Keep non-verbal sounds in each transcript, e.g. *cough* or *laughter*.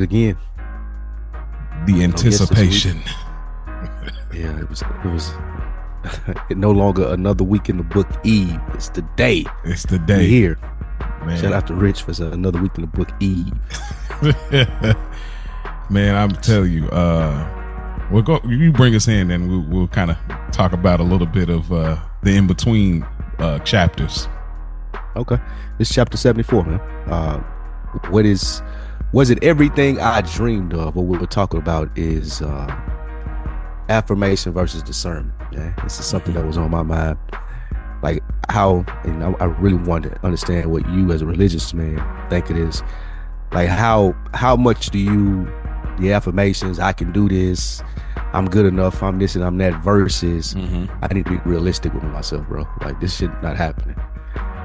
Again. The anticipation. *laughs* Yeah, it was it was *laughs* it no longer another week in the book Eve. It's the day. It's the day. here. Man. Shout out to Rich for another week in the book Eve. *laughs* Man, I'm telling you, uh, we'll go. You bring us in, and we'll, we'll kind of talk about a little bit of uh, the in between uh, chapters. Okay. This chapter 74, man. Uh, what is was it everything I dreamed of? What we were talking about is uh affirmation versus discernment. Yeah. This is something that was on my mind. Like how and I, I really want to understand what you as a religious man think it is. Like how how much do you the affirmations, I can do this, I'm good enough, I'm this and I'm that versus I need to be realistic with myself, bro. Like this shit not happening.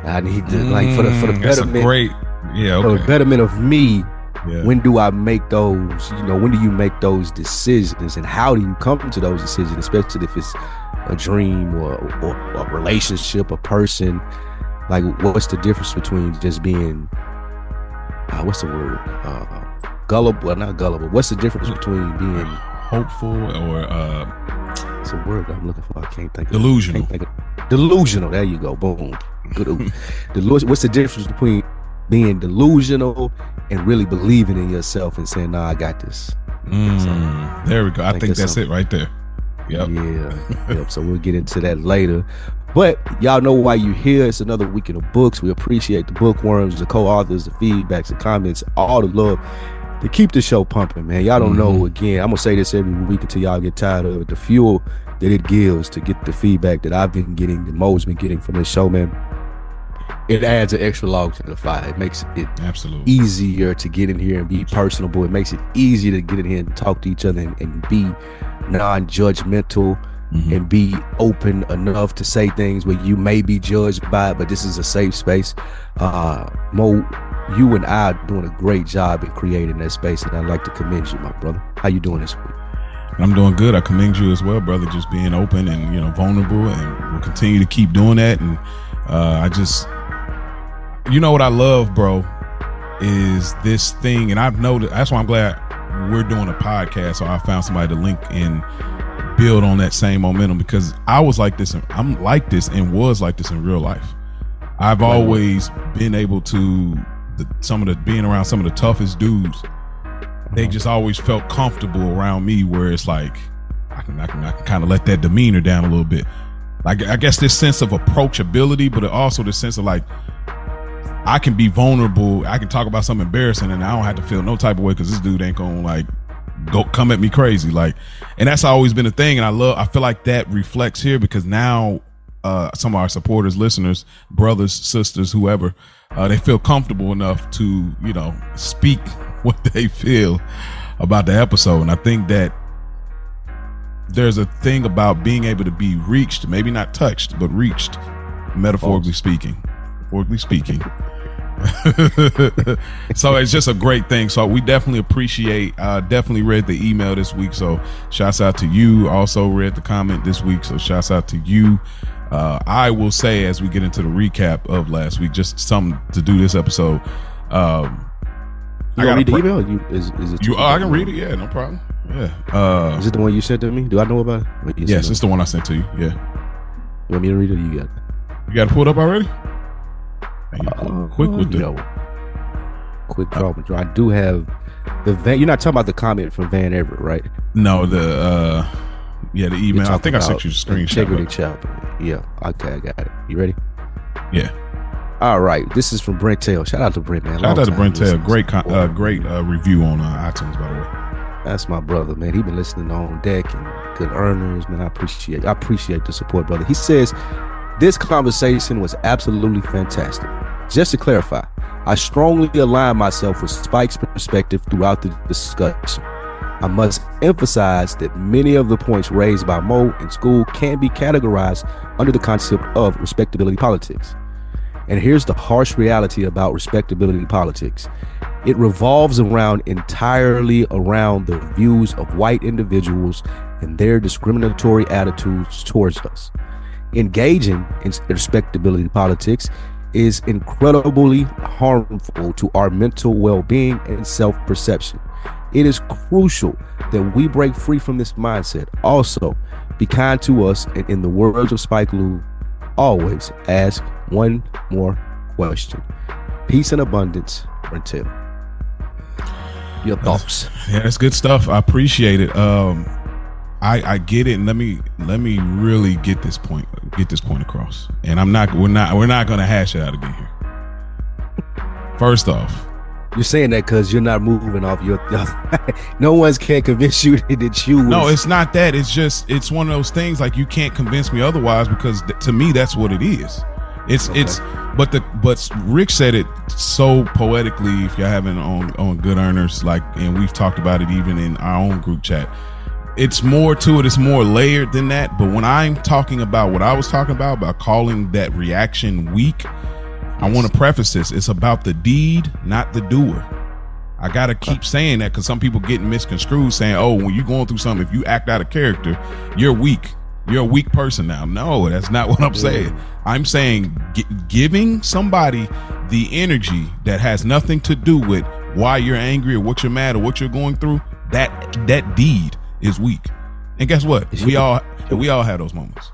I need to like for the for the Mm, betterment great. Yeah. for the betterment of me. Yeah. When do I make those? You know, when do you make those decisions, and how do you come to those decisions? Especially if it's a dream or, or a relationship, a person. Like, what's the difference between just being, uh, what's the word, uh, gullible? Well, not gullible. What's the difference between being? Hopeful or uh, It's a word I'm looking for. I can't think. Of, delusional. can't think of, delusional. There you go. Boom. Good. ooh. *laughs* What's the difference between being delusional and really believing in yourself and saying, "Nah, I got this." Mm, there we go. I think think that's it right there. Yep. Yeah. *laughs* yep. So we'll get into that later. But y'all know why you here. It's another week in the books. We appreciate the bookworms, the co-authors, the feedbacks, the comments, all the love to keep the show pumping, man. Y'all don't know Mhm. again. I'm gonna say this every week until y'all get tired of it. The fuel that it gives to get the feedback that I've been getting, that Mo's been getting from this show, man. It adds an extra log to the fire. It makes it Absolutely. easier to get in here and be personable. It makes it easier to get in here and talk to each other and, and be non-judgmental Mhm. and be open enough to say things where you may be judged by it, but this is a safe space. Uh Mo, you and I are doing a great job in creating that space, and I'd like to commend you, my brother. How you doing this week? I'm doing good. I commend you as well, brother. Just being open and you know vulnerable, and we'll continue to keep doing that. And uh, I just, you know what I love, bro, is this thing, and I've noticed. That's why I'm glad we're doing a podcast. So I found somebody to link and build on that same momentum because I was like this. And I'm like this and was like this in real life. I've always been able to the, some of the being around some of the toughest dudes they uh-huh. just always felt comfortable around me where it's like I can I can, I can kind of let that demeanor down a little bit. Like I guess this sense of approachability, but also the sense of like I can be vulnerable. I can talk about something embarrassing, and I don't have to feel no type of way because this dude ain't gonna like go come at me crazy. Like, and that's always been a thing. And I love. I feel like that reflects here because now uh, some of our supporters, listeners, brothers, sisters, whoever, uh, they feel comfortable enough to you know speak *laughs* what they feel about the episode. And I think that there's a thing about being able to be reached, maybe not touched, but reached, metaphorically speaking. Metaphorically speaking. *laughs* so it's just a great thing. So we definitely appreciate. Uh, definitely read the email this week. So shouts out to you. Also read the comment this week. So shouts out to you. Uh, I will say as we get into the recap of last week, just something to do this episode. Um, You I gonna read the email? You, is, is it you, oh, I can read it. Yeah, no problem. Yeah. Uh, Is it the one you sent to me? Do I know about it? Yes, it's the one I sent to you. Yeah. You want me to read it? Or you got it? You got it pulled up already? Uh, quick with the. no. Quick draw. I do have the van. You're not talking about the comment from Van Everett, right? No, the uh, yeah, the email. I think I sent you a screenshot. Integrity chapter. Yeah. Okay, I got it. You ready? Yeah. All right. This is from Brent Tail. Shout out to Brent, man. Shout Long out to Brent Tail. Great, con- uh, great uh, review on uh, iTunes, by the way. That's my brother, man. He been listening on deck and good earners, man. I appreciate I appreciate the support, brother. He says this conversation was absolutely fantastic. Just to clarify, I strongly align myself with Spike's perspective throughout the discussion. I must emphasize that many of the points raised by Mo in school can be categorized under the concept of respectability politics. And here's the harsh reality about respectability politics it revolves around entirely around the views of white individuals and their discriminatory attitudes towards us. Engaging in respectability politics is incredibly harmful to our mental well being and self perception. It is crucial that we break free from this mindset. Also, be kind to us, and in the words of Spike Lee, always ask one more question. Peace and abundance, until. Your thoughts. Yeah, that's good stuff. I appreciate it. Um, I I get it. And let me let me really get this point get this point across. And I'm not we're not we're not gonna hash it out again here. First off, You're saying that because you're not moving off your. *laughs* no one's can convince you *laughs* that you. Was, no, it's not that. It's just it's one of those things like you can't convince me otherwise because th- to me that's what it is. It's Okay. it's but the but Rick said it so poetically. If you're having on on good earners, like and we've talked about it even in our own group chat. It's more to it. It's more layered than that. But when I'm talking about what I was talking about about calling that reaction weak, I want to preface this. It's about the deed, not the doer. I gotta keep saying that because some people get misconstrued, saying, "Oh, when you're going through something, if you act out of character, you're weak. You're a weak person now." No, that's not what I'm saying. I'm saying gi- giving somebody the energy that has nothing to do with why you're angry or what you're mad or what you're going through. That that deed is weak. And guess what? It's We human. all we all have those moments.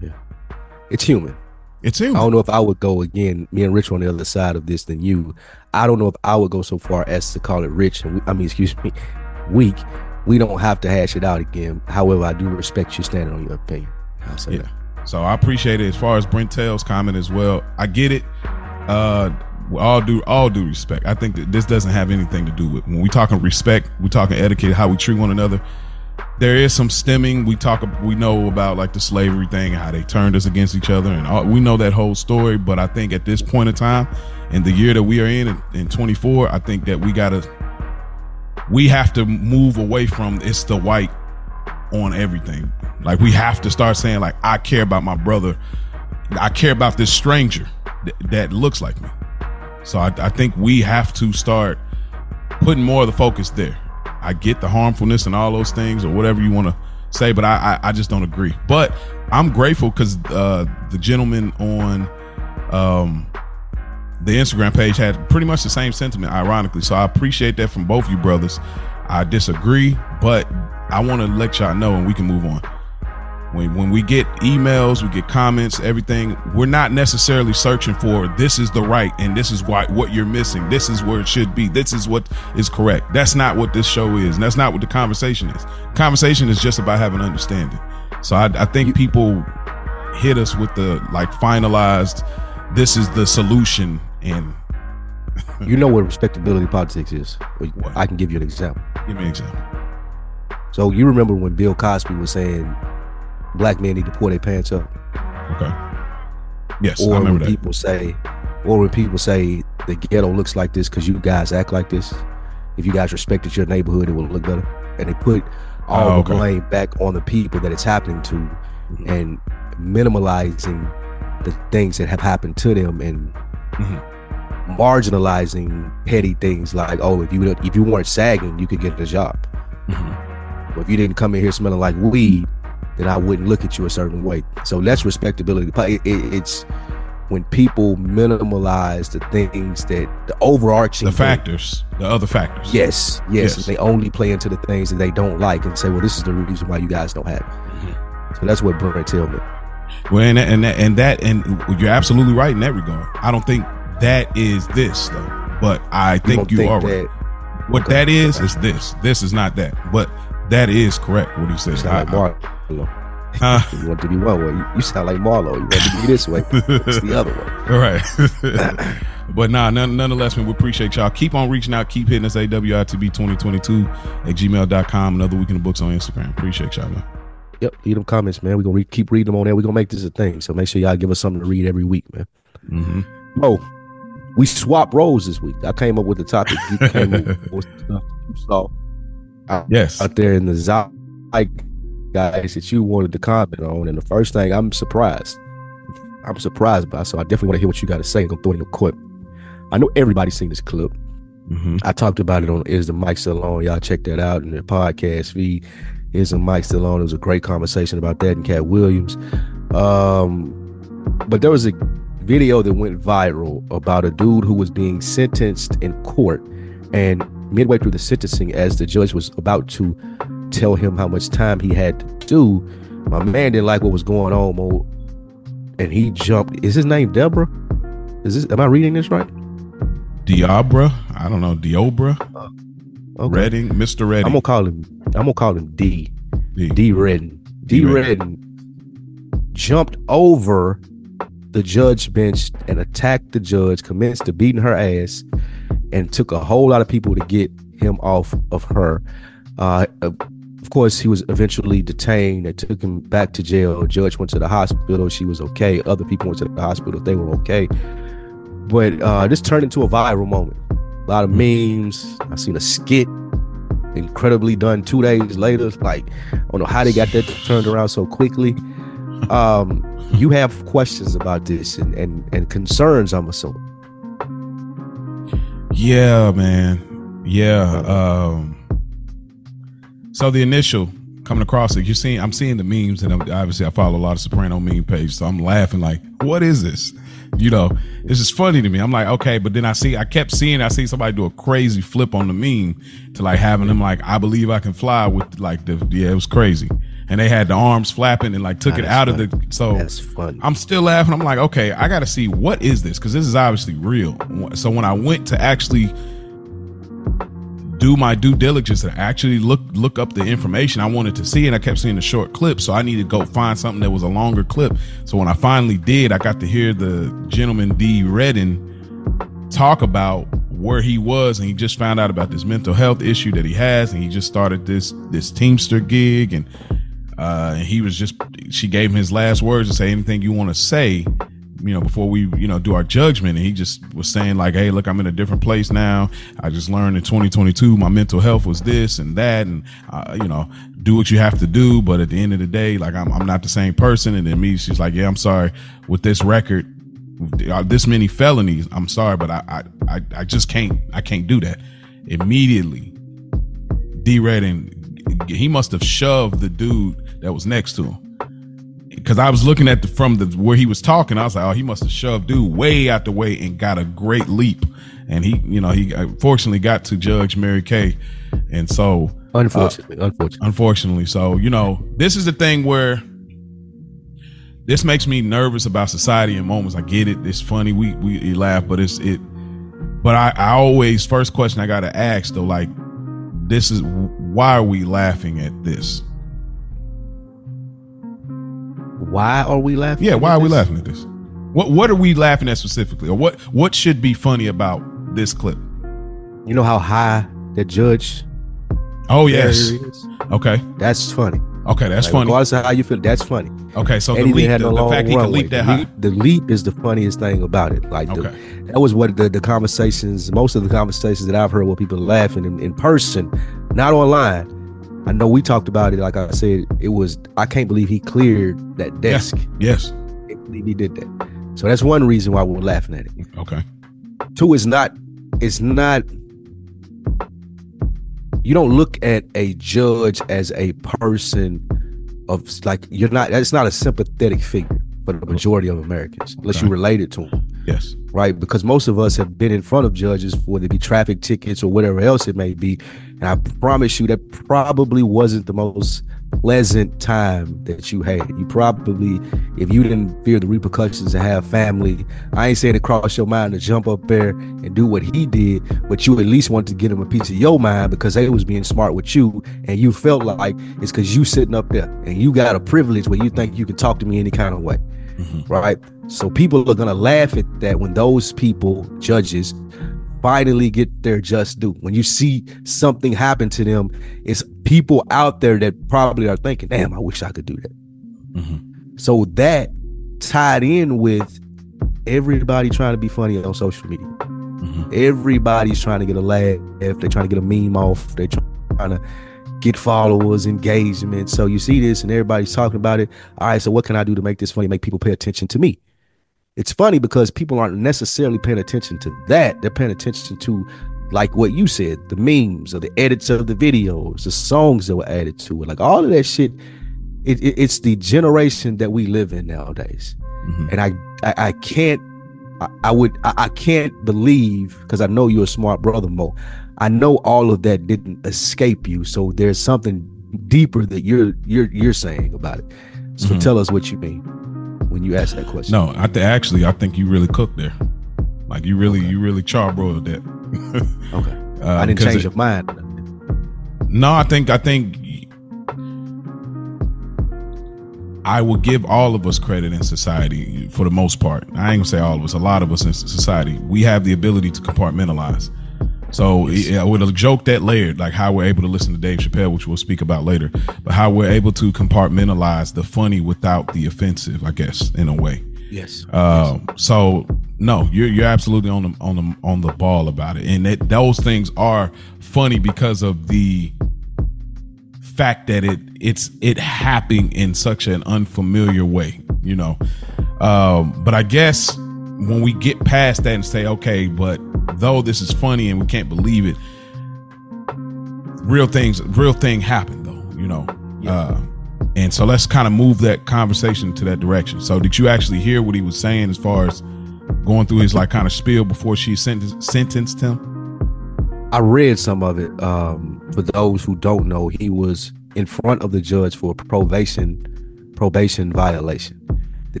Yeah. It's human. It's human. I don't know if I would go again. Me and Rich on the other side of this than you. I don't know if I would go so far as to call it rich. And we, I mean, *laughs* excuse me, weak. We don't have to hash it out again. However, I do respect you standing on your opinion. I'll say Yeah. that. So I appreciate it. As far as Brent Tayl's comment as well, I get it. Uh, all due all due respect, I think that this doesn't have anything to do with when we talking respect. We talking etiquette, how we treat one another. There is some stemming. We talk. We know about like the slavery thing, and how they turned us against each other, and all, we know that whole story. But I think at this point in time, in the year that we are in, in, in 24, I think that we gotta we have to move away from it's the white on everything. Like we have to start saying like I care about my brother. I care about this stranger th- that looks like me. So I, I think we have to start putting more of the focus there. I get the harmfulness and all those things or whatever you want to say, but I, I I just don't agree. But I'm grateful because uh, the gentleman on um, the Instagram page had pretty much the same sentiment, ironically. So I appreciate that from both you brothers. I disagree, but I want to let y'all know, and we can move on. When when we get emails, we get comments, everything. We're not necessarily searching for this is the right and this is why what you're missing. This is where it should be. This is what is correct. That's not what this show is, and that's not what the conversation is. Conversation is just about having understanding. So I, I think people hit us with the like finalized. This is the solution, and *laughs* You know what respectability politics is. What? I can give you an example. give me an example. So you remember when Bill Cosby was saying black men need to pull their pants up, Okay. Yes, I or when remember that. people say, or when people say the ghetto looks like this because you guys act like this. If you guys respected your neighborhood, it would look better. And they put all Oh, the blame back on the people that it's happening to, and minimalizing the things that have happened to them and Mhm. marginalizing petty things like, oh, if you if you weren't sagging, you could get a job. Mhm. Or if you didn't come in here smelling like weed, then I wouldn't look at you a certain way. So that's respectability. But it, it, it's when people minimalize the things that the overarching The thing- factors, the other factors. Yes, yes, Yes. they only play into the things that they don't like and say, well, this is the reason why you guys don't have it. Mm-hmm. So that's what Brent tell me. Well, and that, and that, and that, and you're absolutely right in that regard. I don't think that is this though, but I think don't you think are right. What okay, that is okay. is this. This is not that, but that is correct. What he it's I- like I- Huh? *laughs* You want to be one way. You, sound like Marlo. You want to be this way. It's the other way. All *laughs* right. *laughs* but nah, none, nonetheless, man, we appreciate y'all. Keep on reaching out. Keep hitting us AWITB2022 at gmail.com. Another week in the books on Instagram. Appreciate y'all, man. Yep. Leave them comments, man. We're going to re- keep reading them on there. We're going to make this a thing. So make sure y'all give us something to read every week, man. Mm-hmm. Oh, we swap roles this week. I came up with the topic. You came up with stuff you saw out, Yes. out there in the zeitgeist guys that you wanted to comment on. And the first thing I'm surprised. I'm surprised by. So I definitely want to hear what you got to say. I'm gonna throw it in a clip. I know everybody's seen this clip. Mm-hmm. I talked about it on Is the Mic Still On? Y'all check that out in the podcast feed. Is the Mic Still On? It was a great conversation about that and Katt Williams. Um, but there was a video that went viral about a dude who was being sentenced in court. And midway through the sentencing, as the judge was about to tell him how much time he had to do, my man didn't like what was going on, Mo, and he jumped. Is his name Deborah? Is this? Am I reading this right? Diabra. I don't know. Diobra. Okay. Redding. Mr. Redding. I'm gonna call him. I'm gonna call him D. D. D. Redden. D. D. Redden. Redden jumped over the judge bench and attacked the judge, commenced to beating her ass, and took a whole lot of people to get him off of her. Uh, of course, he was eventually detained. They took him back to jail. Judge went to the hospital. She was okay. Other people went to the hospital. They were okay. But uh, this turned into a viral moment. A lot of memes. I seen a skit incredibly done two days later. Like, I don't know how they got that turned around so quickly. Um, you have questions about this and, and, and concerns, I'm assuming. Yeah, man. Yeah. Um, so the initial coming across it, you're seeing, I'm seeing the memes, and I'm, obviously I follow a lot of Soprano meme page, so I'm laughing like, what is this? You know, it's just funny to me. I'm like, okay, but then I see, I kept seeing, I see somebody do a crazy flip on the meme to like having them like, I believe I can fly with like the, yeah, it was crazy, and they had the arms flapping and like took it out of the. So That's fun. I'm still laughing. I'm like, okay, I got to see what is this because this is obviously real. So when I went to actually do my due diligence and actually look look up the information I wanted to see, and I kept seeing the short clip, so I needed to go find something that was a longer clip. So when I finally did, I got to hear the gentleman D Redden talk about where he was, and he just found out about this mental health issue that he has, and he just started this this Teamster gig, and uh, he was just she gave him his last words to say anything you want to say you know before we you know do our judgment and he just was saying like hey look i'm in a different place now. I just learned in 2022 my mental health was this and that and uh, you know do what you have to do but at the end of the day like i'm, I'm not the same person. And then me she's like yeah i'm sorry. With this record uh, this many felonies i'm sorry but I, I i just can't i can't do that. Immediately d Redding, he must have shoved the dude that was next to him because I was looking at the from the where he was talking, I was like, oh, he must have shoved dude way out the way and got a great leap, and he, you know, he uh, fortunately got to Judge Mary Kay, and so uh, Unfortunately, unfortunately. unfortunately, so you know, this is the thing where this makes me nervous about society in moments. I get it, it's funny, we we laugh, but it's it, but I, I always first question I got to ask though, like, this is why are we laughing at this? Why are we laughing? Yeah, why are we this? laughing at this? What what are we laughing at specifically, or what what should be funny about this clip? You know how high the judge Oh yes, okay, That's funny. okay, that's Like, funny. Regardless of how you feel, that's funny. Okay, so the and he leap, the, the fact he can leap that the, high. leap, the leap is the funniest thing about it. Like the, that was what the, the conversations, most of the conversations that I've heard where people laughing in, in person, not online. I know we talked about it. Like I said, it was I can't believe he cleared that desk. yes, I can't believe he did that. So that's one reason why we're laughing at it. okay, Two is not it's not you don't look at a judge as a person of like you're not it's not a sympathetic figure for the majority of Americans unless Okay. you related to them. yes, right? Because most of us have been in front of judges, whether it be traffic tickets or whatever else it may be. And I promise you, that probably wasn't the most pleasant time that you had. You probably, if you didn't fear the repercussions and have family, I ain't saying it crossed your mind to jump up there and do what he did, but you at least wanted to get him a piece of your mind because they was being smart with you, and you felt like it's because you sitting up there and you got a privilege where you think you can talk to me any kind of way, mm-hmm. right? So people are gonna laugh at that when those people, judges, finally get their just due. When you see something happen to them, it's people out there that probably are thinking, damn, I wish I could do that. Mm-hmm. So that tied in with everybody trying to be funny on social media. Mm-hmm. Everybody's trying to get a laugh. If they're trying to get a meme off. They're trying to get followers, engagement. So you see this and everybody's talking about it. All right, so what can I do to make this funny, make people pay attention to me? It's funny because people aren't necessarily paying attention to that. They're paying attention to like what you said, the memes or the edits of the videos, the songs that were added to it, like all of that shit. It, it, it's the generation that we live in nowadays, mm-hmm. and I, I, I can't, I, I would, I, I, can't believe because I know you're a smart brother, Mo. I know all of that didn't escape you, so there's something deeper that you're you're you're saying about it. So mm-hmm. tell us what you mean when you ask that question. No, I th- actually I think you really cooked there. Like you really okay. you really charbroiled that. *laughs* okay. Uh, I didn't change it, your mind. No, I think I think I will give all of us credit in society for the most part. I ain't gonna say all of us, a lot of us in society. We have the ability to compartmentalize. So yeah, with a joke that layered, like how we're able to listen to Dave Chappelle, which we'll speak about later, but how we're able to compartmentalize the funny without the offensive, I guess, in a way. Yes. Uh, yes. So no, you're you're absolutely on the on the on the ball about it, and that those things are funny because of the fact that it it's it happening in such an unfamiliar way, you know. Um, but I guess when we get past that and say, okay, but though this is funny and we can't believe it, real things, real thing happened though, you know. Yeah. Uh, and so let's kind of move that conversation to that direction. So did you actually hear what he was saying as far as going through his like kind of spiel before she sentenced, sentenced him? I read some of it. Um, for those who don't know, he was in front of the judge for probation probation violation.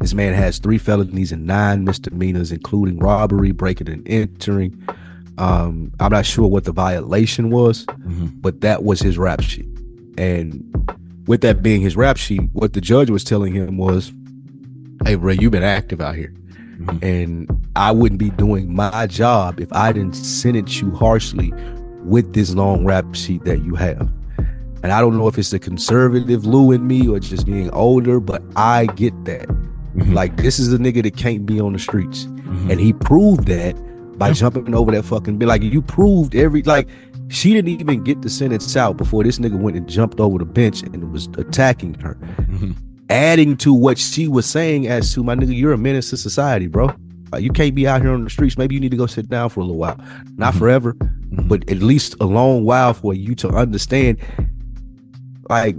This man has three felonies and nine misdemeanors, including robbery, breaking and entering. Um, I'm not sure what the violation was, mm-hmm. but that was his rap sheet. And with that being his rap sheet, what the judge was telling him was, "Hey, Ray, you've been active out here, mm-hmm. and I wouldn't be doing my job if I didn't sentence you harshly with this long rap sheet that you have." And I don't know if it's the conservative Lou in me or just being older, but I get that. Mm-hmm. Like this is a nigga that can't be on the streets, mm-hmm. and he proved that by yep. jumping over that fucking bill. Like you proved every like she didn't even get the sentence out before this nigga went and jumped over the bench and was attacking her, mm-hmm. adding to what she was saying as to my nigga, you're a menace to society, bro. Like, you can't be out here on the streets. Maybe you need to go sit down for a little while, not mm-hmm. forever, mm-hmm. but at least a long while for you to understand. Like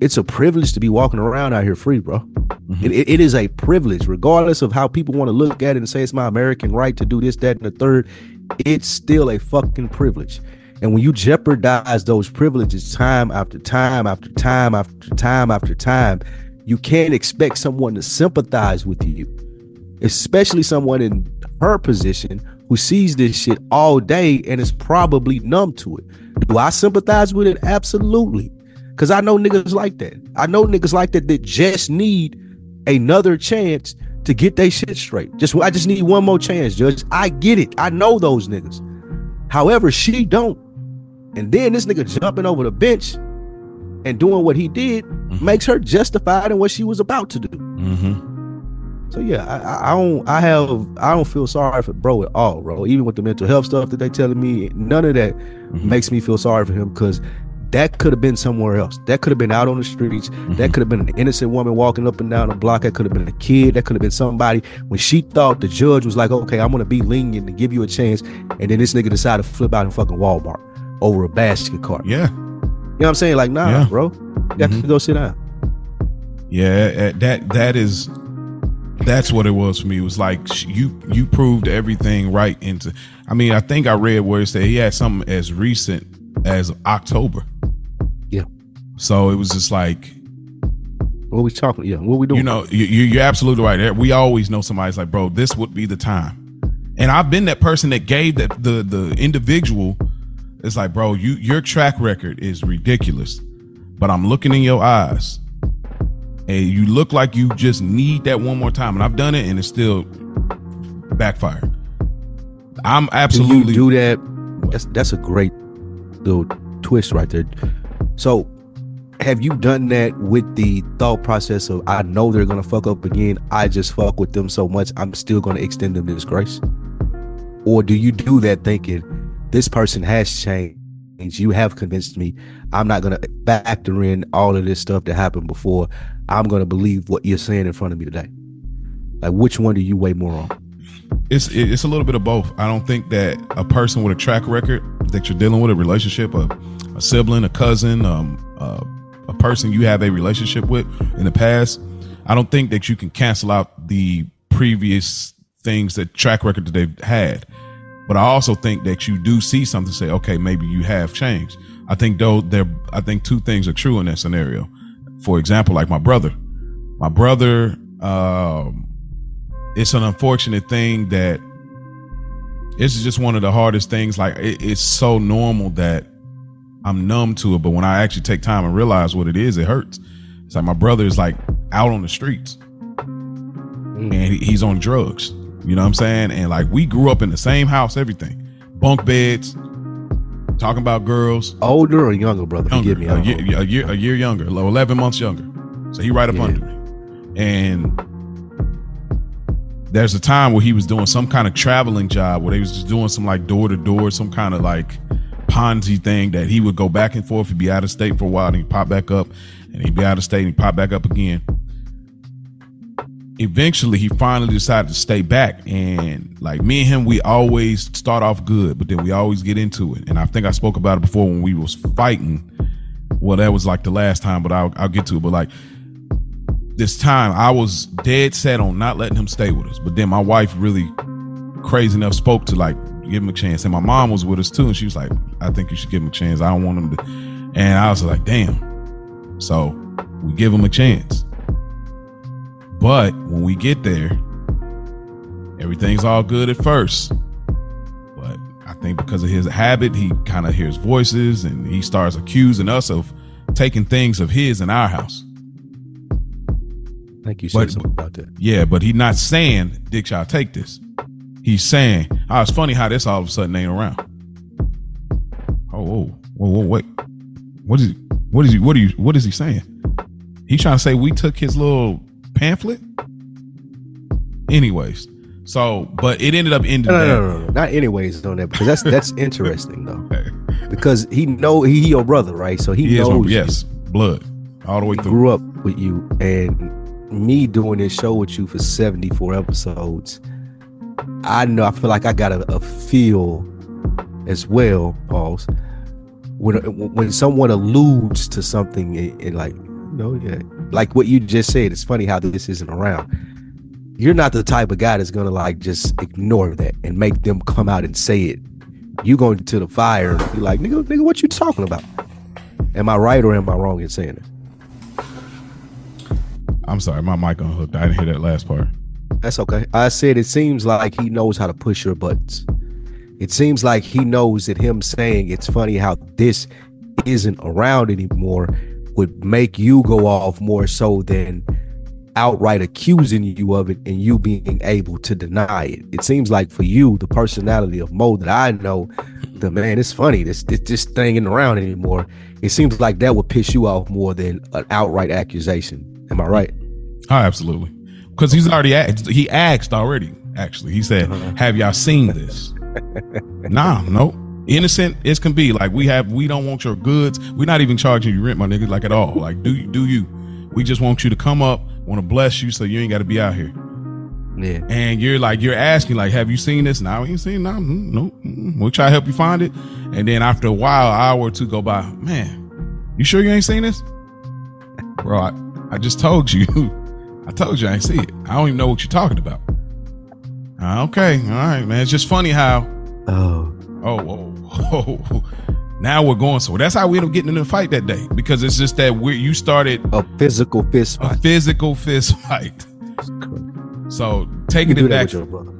it's a privilege to be walking around out here free, bro. Mm-hmm. It, it is a privilege, regardless of how people want to look at it and say it's my American right to do this, that, and the third. It's still a fucking privilege. And when you jeopardize those privileges time after time after time after time after time, you can't expect someone to sympathize with you, especially someone in her position who sees this shit all day and is probably numb to it. Do I sympathize with it? Absolutely. Cause I know niggas like that. I know niggas like that that just need another chance to get their shit straight. Just I just need one more chance, Judge. I get it. I know those niggas. However, she don't. And then this nigga jumping over the bench and doing what he did mm-hmm. makes her justified in what she was about to do. Mm-hmm. So yeah, I, I, don't. I have. I don't feel sorry for bro at all, bro. Even with the mental health stuff that they telling me, none of that mm-hmm. makes me feel sorry for him because that could have been somewhere else. That could have been out on the streets. Mm-hmm. That could have been an innocent woman walking up and down the block. That could have been a kid. That could have been somebody when she thought the judge was like, okay, I'm gonna be lenient to give you a chance. And then this nigga decided to flip out in fucking Walmart over a basket cart. Yeah. You know what I'm saying? Like, nah, yeah. bro. You mm-hmm. to go sit down. Yeah, that that is that's what it was for me. It was like you you proved everything right into. I mean, I think I read where it said he had something as recent as October. So it was just like What we talking? Yeah, what we doing? You know, you, you're absolutely right. Eh, we always know somebody's like, bro, this would be the time. And I've been that person that gave that the the individual. It's like, bro, you your track record is ridiculous, but I'm looking in your eyes, and you look like you just need that one more time. And I've done it, and it's still backfired. I'm absolutely do, do that. That's that's a great little twist right there. So have you done that with the thought process of I know they're gonna fuck up again. I just fuck with them so much, I'm still gonna extend them this grace? Or do you do that thinking this person has changed? You have convinced me. I'm not gonna factor in all of this stuff that happened before. I'm gonna believe what you're saying in front of me today. Like which one do you weigh more on? It's it's a little bit of both. I don't think that a person with a track record that you're dealing with a relationship, a, a sibling, a cousin, um, uh, a person you have a relationship with in the past, I don't think that you can cancel out the previous things that track record that they've had. But I also think that you do see something say, okay, maybe you have changed. I think though there, I think two things are true in that scenario. For example, like my brother, my brother, um, it's an unfortunate thing that it's just one of the hardest things. Like it, it's so normal that I'm numb to it, but when I actually take time and realize what it is, it hurts. It's like my brother is like out on the streets mm. and he's on drugs. You know what I'm saying? And like we grew up in the same house, everything, bunk beds, talking about girls. Older or younger, brother? Younger, Forgive me. A year, a year, a year younger, eleven months younger. So he right up yeah. under me, and there's a time where he was doing some kind of traveling job where they was just doing some like door to door, some kind of like Ponzi thing that he would go back and forth. He'd be out of state for a while, and he'd pop back up, and he'd be out of state, and he'd pop back up again. Eventually, he finally decided to stay back, and like me and him, we always start off good, but then we always get into it. And I think I spoke about it before when we was fighting. Well, that was like the last time, but I'll, I'll get to it. But like this time, I was dead set on not letting him stay with us. But then my wife really crazy enough spoke to like give him a chance. And my mom was with us too, and she was like, I think you should give him a chance. I don't want him to. And I was like, damn. So we give him a chance. But when we get there, everything's all good at first. But I think because of his habit, he kind of hears voices and he starts accusing us of taking things of his in our house. I think you said but, something about that. Yeah, but he's not saying, Dick, shall take this he's saying. Oh, it's funny how this all of a sudden ain't around. Whoa, whoa, whoa, wait. What is he? What is he? What are you? What is he saying? He's trying to say we took his little pamphlet. Anyways, so but it ended up ending. No, no, no, no, not anyways on that because that's that's *laughs* interesting though. Because he know he, he your brother, right? So he, he knows. My, yes, blood all the way through. Grew up with you, and me doing this show with you for seventy four episodes I know I feel like I got a, a feel as well, pause. When when someone alludes to something and, like you know, yeah, like what you just said, it's funny how this isn't around. You're not the type of guy that's gonna like just ignore that and make them come out and say it. You going to the fire and be like, nigga, nigga, what you talking about? Am I right or am I wrong in saying it? I'm sorry, my mic unhooked. I didn't hear that last part. That's okay. I said it seems like he knows how to push your buttons. It seems like he knows that him saying it's funny how this isn't around anymore would make you go off more so than outright accusing you of it and you being able to deny it. It seems like for you, the personality of Mo that I know, the man, it's funny. This this, this thing isn't around anymore. It seems like that would piss you off more than an outright accusation. Am I right? Oh, absolutely because he's already asked. He asked already. Actually, he said, uh-huh. "Have y'all seen this?" Nah, no. Innocent as can be. Like we have, we don't want your goods. We're not even charging you rent, my nigga. Like at all. Like do you, do you? We just want you to come up. Want to bless you, so you ain't got to be out here. Yeah. And you're like, you're asking, like, have you seen this? Now we ain't seen. No, mm, no. Mm, mm. We'll try to help you find it. And then after a while, hour or two go by. Man, you sure you ain't seen this, bro? I, I just told you. *laughs* I told you I ain't see it. I don't even know what you're talking about. Uh, okay, all right, man. It's just funny how. Oh. Oh, oh, oh. Now we're going so that's how we end up getting in a fight that day because it's just that we you started A physical fist a fight. physical fist fight. So taking it back with your brother.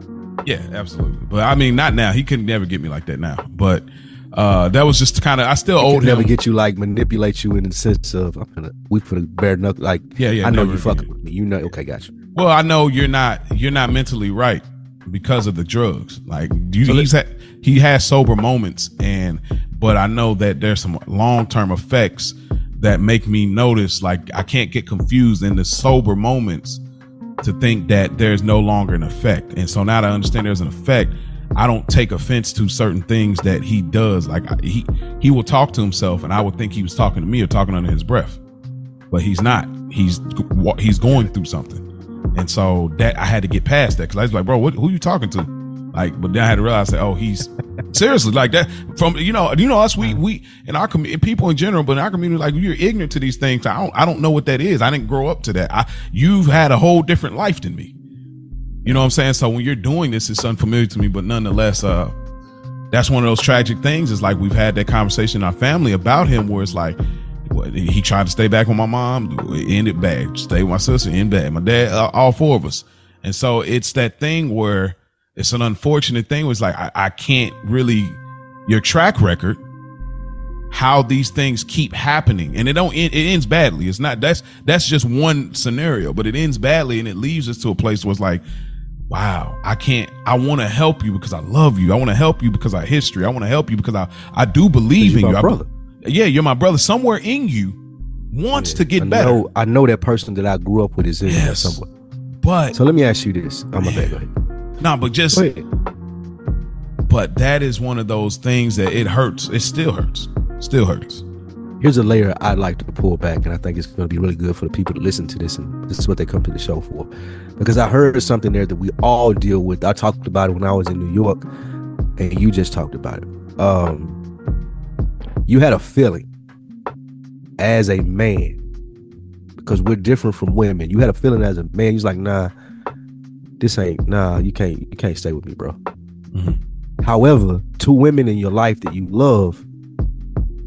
Yeah, absolutely. But I mean, not now. He couldn't never get me like that now. But uh that was just kind of I still owed can never get you like manipulate you in the sense of I'm gonna we for the bare knuckle like Yeah, yeah, I know you fucking with me. You know okay, gotcha. well, I know you're not you're not mentally right because of the drugs. Like you, So he's had, he has sober moments, and but I know that there's some long term effects that make me notice. Like I can't get confused in the sober moments to think that there's no longer an effect. And so now that I understand there's an effect, I don't take offense to certain things that he does. Like I- he he will talk to himself, and I would think he was talking to me or talking under his breath, but he's not. He's he's going through something, and so that I had to get past that because I was like, bro, what, who you talking to? Like, but then I had to realize that oh, he's *laughs* seriously like that. From you know, you know us, we we in our community, people in general, but in our community, like you're ignorant to these things. I don't I don't know what that is. I didn't grow up to that. I you've had a whole different life than me. You know what I'm saying? So when you're doing this, it's unfamiliar to me, but nonetheless, uh, that's one of those tragic things. Is like we've had that conversation in our family about him, where it's like what, he tried to stay back with my mom, it ended bad. Stay with my sister, ended bad. My dad, uh, all four of us, and so it's that thing where it's an unfortunate thing. Was like I, I can't really your track record how these things keep happening and it don't end, it ends badly it's not that's that's just one scenario but it ends badly and it leaves us to a place where it's like wow i can't i want to help you because i love you i want to help you because of history i want to help you because i i do believe in you I brother. Yeah you're my brother somewhere in you wants to get I better know I know that person that I grew up with is in there somewhere. but So let me ask you this. I'm a bad. Go ahead. nah but just but that is one of those things that it hurts it still hurts still hurts Here's a layer I'd like to pull back, and I think it's going to be really good for the people to listen to this, and this is what they come to the show for. Because I heard something there that we all deal with. I talked about it when I was in New York, and you just talked about it. Um, you had a feeling as a man, because we're different from women. You had a feeling as a man. You was like, nah, this ain't nah. You can't you can't stay with me, bro. Mhm. However, two women in your life that you love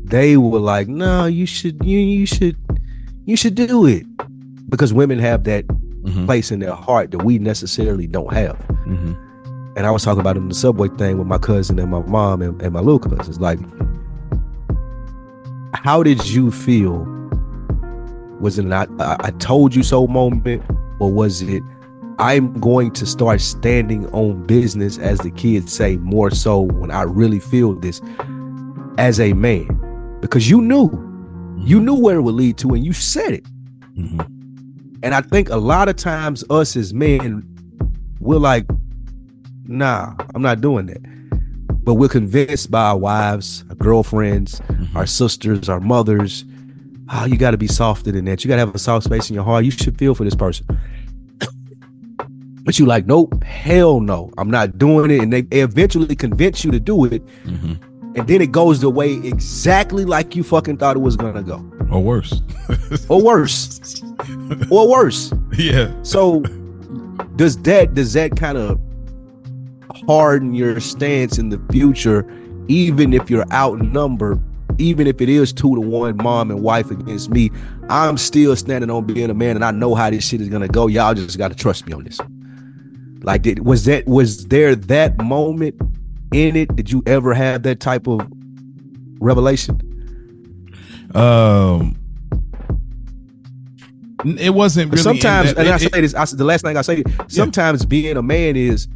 they were like, "No, you should, you you should, you should do it," because women have that Mhm. place in their heart that we necessarily don't have. Mhm. And I was talking about in the subway thing with my cousin and my mom and, and my little cousins. Like, how did you feel? Was it not I, I told you so moment, or was it I'm going to start standing on business, as the kids say, more so when I really feel this as a man? Because you knew, you knew where it would lead to, and you said it. Mhm. And I think a lot of times us as men, we're like, nah, I'm not doing that. But we're convinced by our wives, our girlfriends, our sisters, our mothers. Oh, you got to be softer than that. You got to have a soft space in your heart. You should feel for this person. *coughs* but you like, nope, hell no, I'm not doing it. And they, they eventually convince you to do it. Mhm. And then it goes the way exactly like you fucking thought it was going to go. or worse Or worse. *laughs* or worse. yeah So does that does that kind of harden your stance in the future, even if you're outnumbered, even if it is two to one mom and wife against me, I'm still standing on being a man and I know how this shit is gonna go. Y'all just gotta trust me on this. Like did was that was there that moment in it? Did you ever have that type of revelation? um it wasn't really sometimes, in and that- I say this, I, the last thing I say, sometimes being a man is,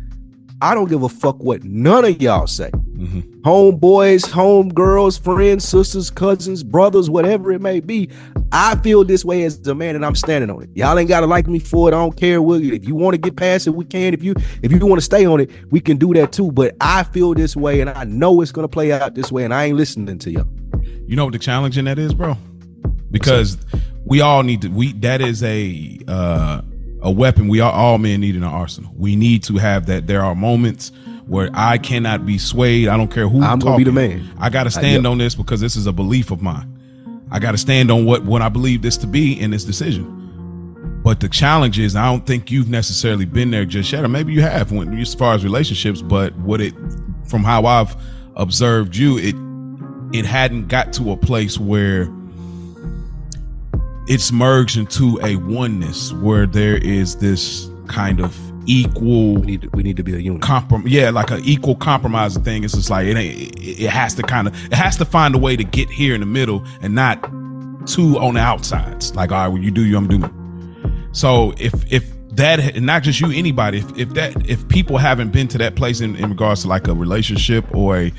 I don't give a fuck what none of y'all say. Mhm. Homeboys, homegirls, friends, sisters, cousins, brothers, whatever it may be. I feel this way as a man, and I'm standing on it. Y'all ain't gotta like me for it. I don't care. You? If you want to get past it, we can. If you if you want to stay on it, we can do that too. But I feel this way, and I know it's gonna play out this way, and I ain't listening to y'all. You know what the challenge in that is, bro? Because we all need to we that is a uh a weapon we are all men need in our arsenal. We need to have that. There are moments where I cannot be swayed. I don't care who I'm gonna be the man. I gotta uh, stand on this because this is a belief of mine. I gotta stand on what what I believe this to be in this decision. But the challenge is, I don't think you've necessarily been there just yet, or maybe you have when as far as relationships. But what it, from how I've observed you, it it hadn't got to a place where it's merged into a oneness where there is this kind of equal We need to, we need to be a unit. comprom yeah like an equal compromise thing. It's just like it ain't it has to kind of it has to find a way to get here in the middle and not two on the outsides. Like all right when you do you i'm doing. So if if that not just you anybody if, if that if people haven't been to that place in, in regards to like a relationship or a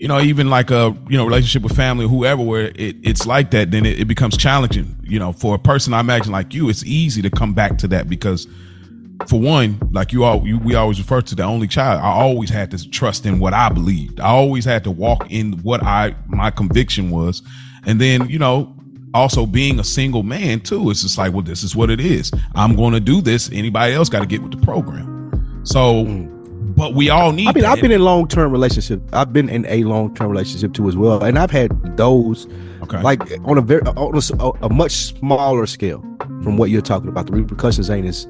you know even like a you know relationship with family or whoever where it, it's like that then it, it becomes challenging you know for a person i imagine like you it's easy to come back to that because for one, like you all, you, we always refer to the only child. I always had to trust in what I believed. I always had to walk in what I my conviction was, and then you know, also being a single man too. It's just like, well, this is what it is. I'm going to do this. Anybody else got to get with the program. So, hmm. But we all need. I mean, that. I've been in long term relationship. I've been in a long term relationship too as well, and I've had those okay. like on a very on a, a- much smaller scale from what you're talking about. The repercussions ain't as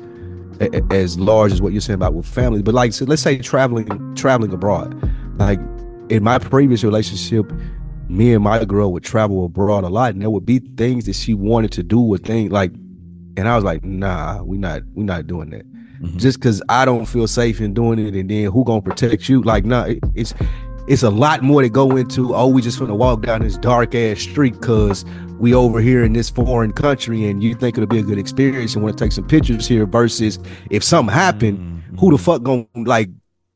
as large as what you're saying about with family. But like, so let's say traveling traveling abroad. Like in my previous relationship, me and my girl would travel abroad a lot, and there would be things that she wanted to do with things like, and I was like, nah, we not we not doing that. Mhm. Just because I don't feel safe in doing it, and then who gonna protect you? Like, nah, it, it's it's a lot more to go into. Oh, we just gonna walk down this dark ass street because we over here in this foreign country, and you think it'll be a good experience and want to take some pictures here. Versus if something happened, Mhm. who the fuck gonna like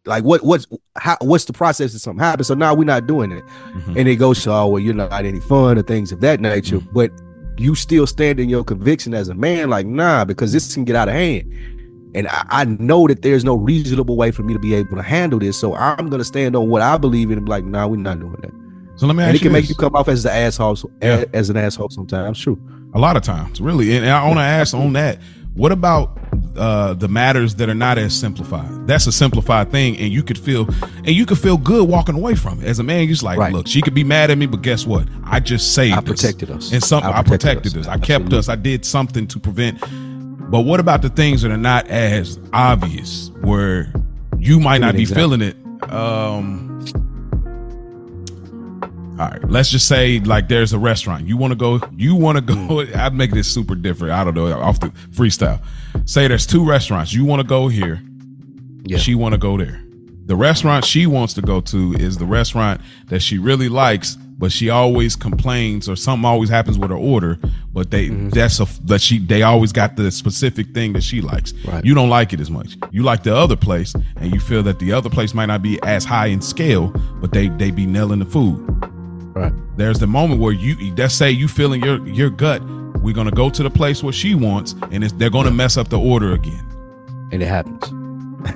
like what what's how what's the process if something happens? So now we're not doing it, Mhm. and it goes to oh well, you're not any fun or things of that nature, Mhm. but you still stand in your conviction as a man, like nah, because this can get out of hand. And I, I know that there's no reasonable way for me to be able to handle this. So I'm gonna stand on what I believe in and be like, nah, we're not doing that. So let me And it can you make this. you come off as the asshole Yeah. as an asshole sometimes. True. A lot of times, really. And I want to ask on that. What about uh, the matters that are not as simplified? That's a simplified thing, and you could feel, and you could feel good walking away from it. As a man, you're just like, Right. look, she could be mad at me, but guess what? I just saved I protected us. and some I I protected, protected us. us. I kept Absolutely. us. I did something to prevent. But what about the things that are not as obvious, where you might not be example. feeling it? Um, all right, let's just say like there's a restaurant you want to go. You want to go. Hmm. *laughs* I'd make this super different. I don't know off the freestyle. Say there's two restaurants. You want to go here. Yeah. She want to go there. The restaurant she wants to go to is the restaurant that she really likes, but she always complains or something always happens with her order. But they Mm-hmm. that's a that she they always got the specific thing that she likes. Right. You don't like it as much. You like the other place, and you feel that the other place might not be as high in scale, but they they be nailing the food. Right. There's the moment where you let's say you feeling your your gut. We're gonna go to the place where she wants, and it's, they're gonna mess up the order again. And it happens.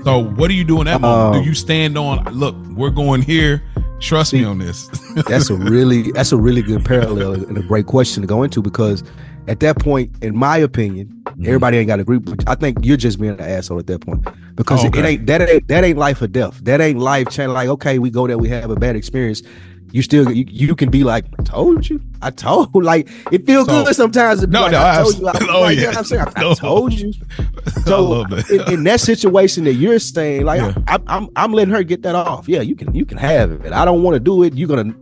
So what do you do in that *laughs* moment? Um, do you stand on? Look, we're going here. Trust me on this. *laughs* That's a really that's a really good parallel and a great question to go into because at that point, in my opinion, Mm-hmm. everybody ain't got to agree. But I think you're just being an asshole at that point because Oh, it okay. ain't that ain't that ain't life or death. That ain't life change. Like okay, we go there, we have a bad experience. You still you, you can be like, I told you, I told. *laughs* Like it feels So- good sometimes. To be No, like, no, I I- told you. I, *laughs* oh, like, you know yeah. I'm saying, I, *laughs* I told you. So in, in that situation that you're saying, like Yeah. I, I'm, I'm letting her get that off. Yeah, you can, you can have it. I don't want to do it. You're gonna,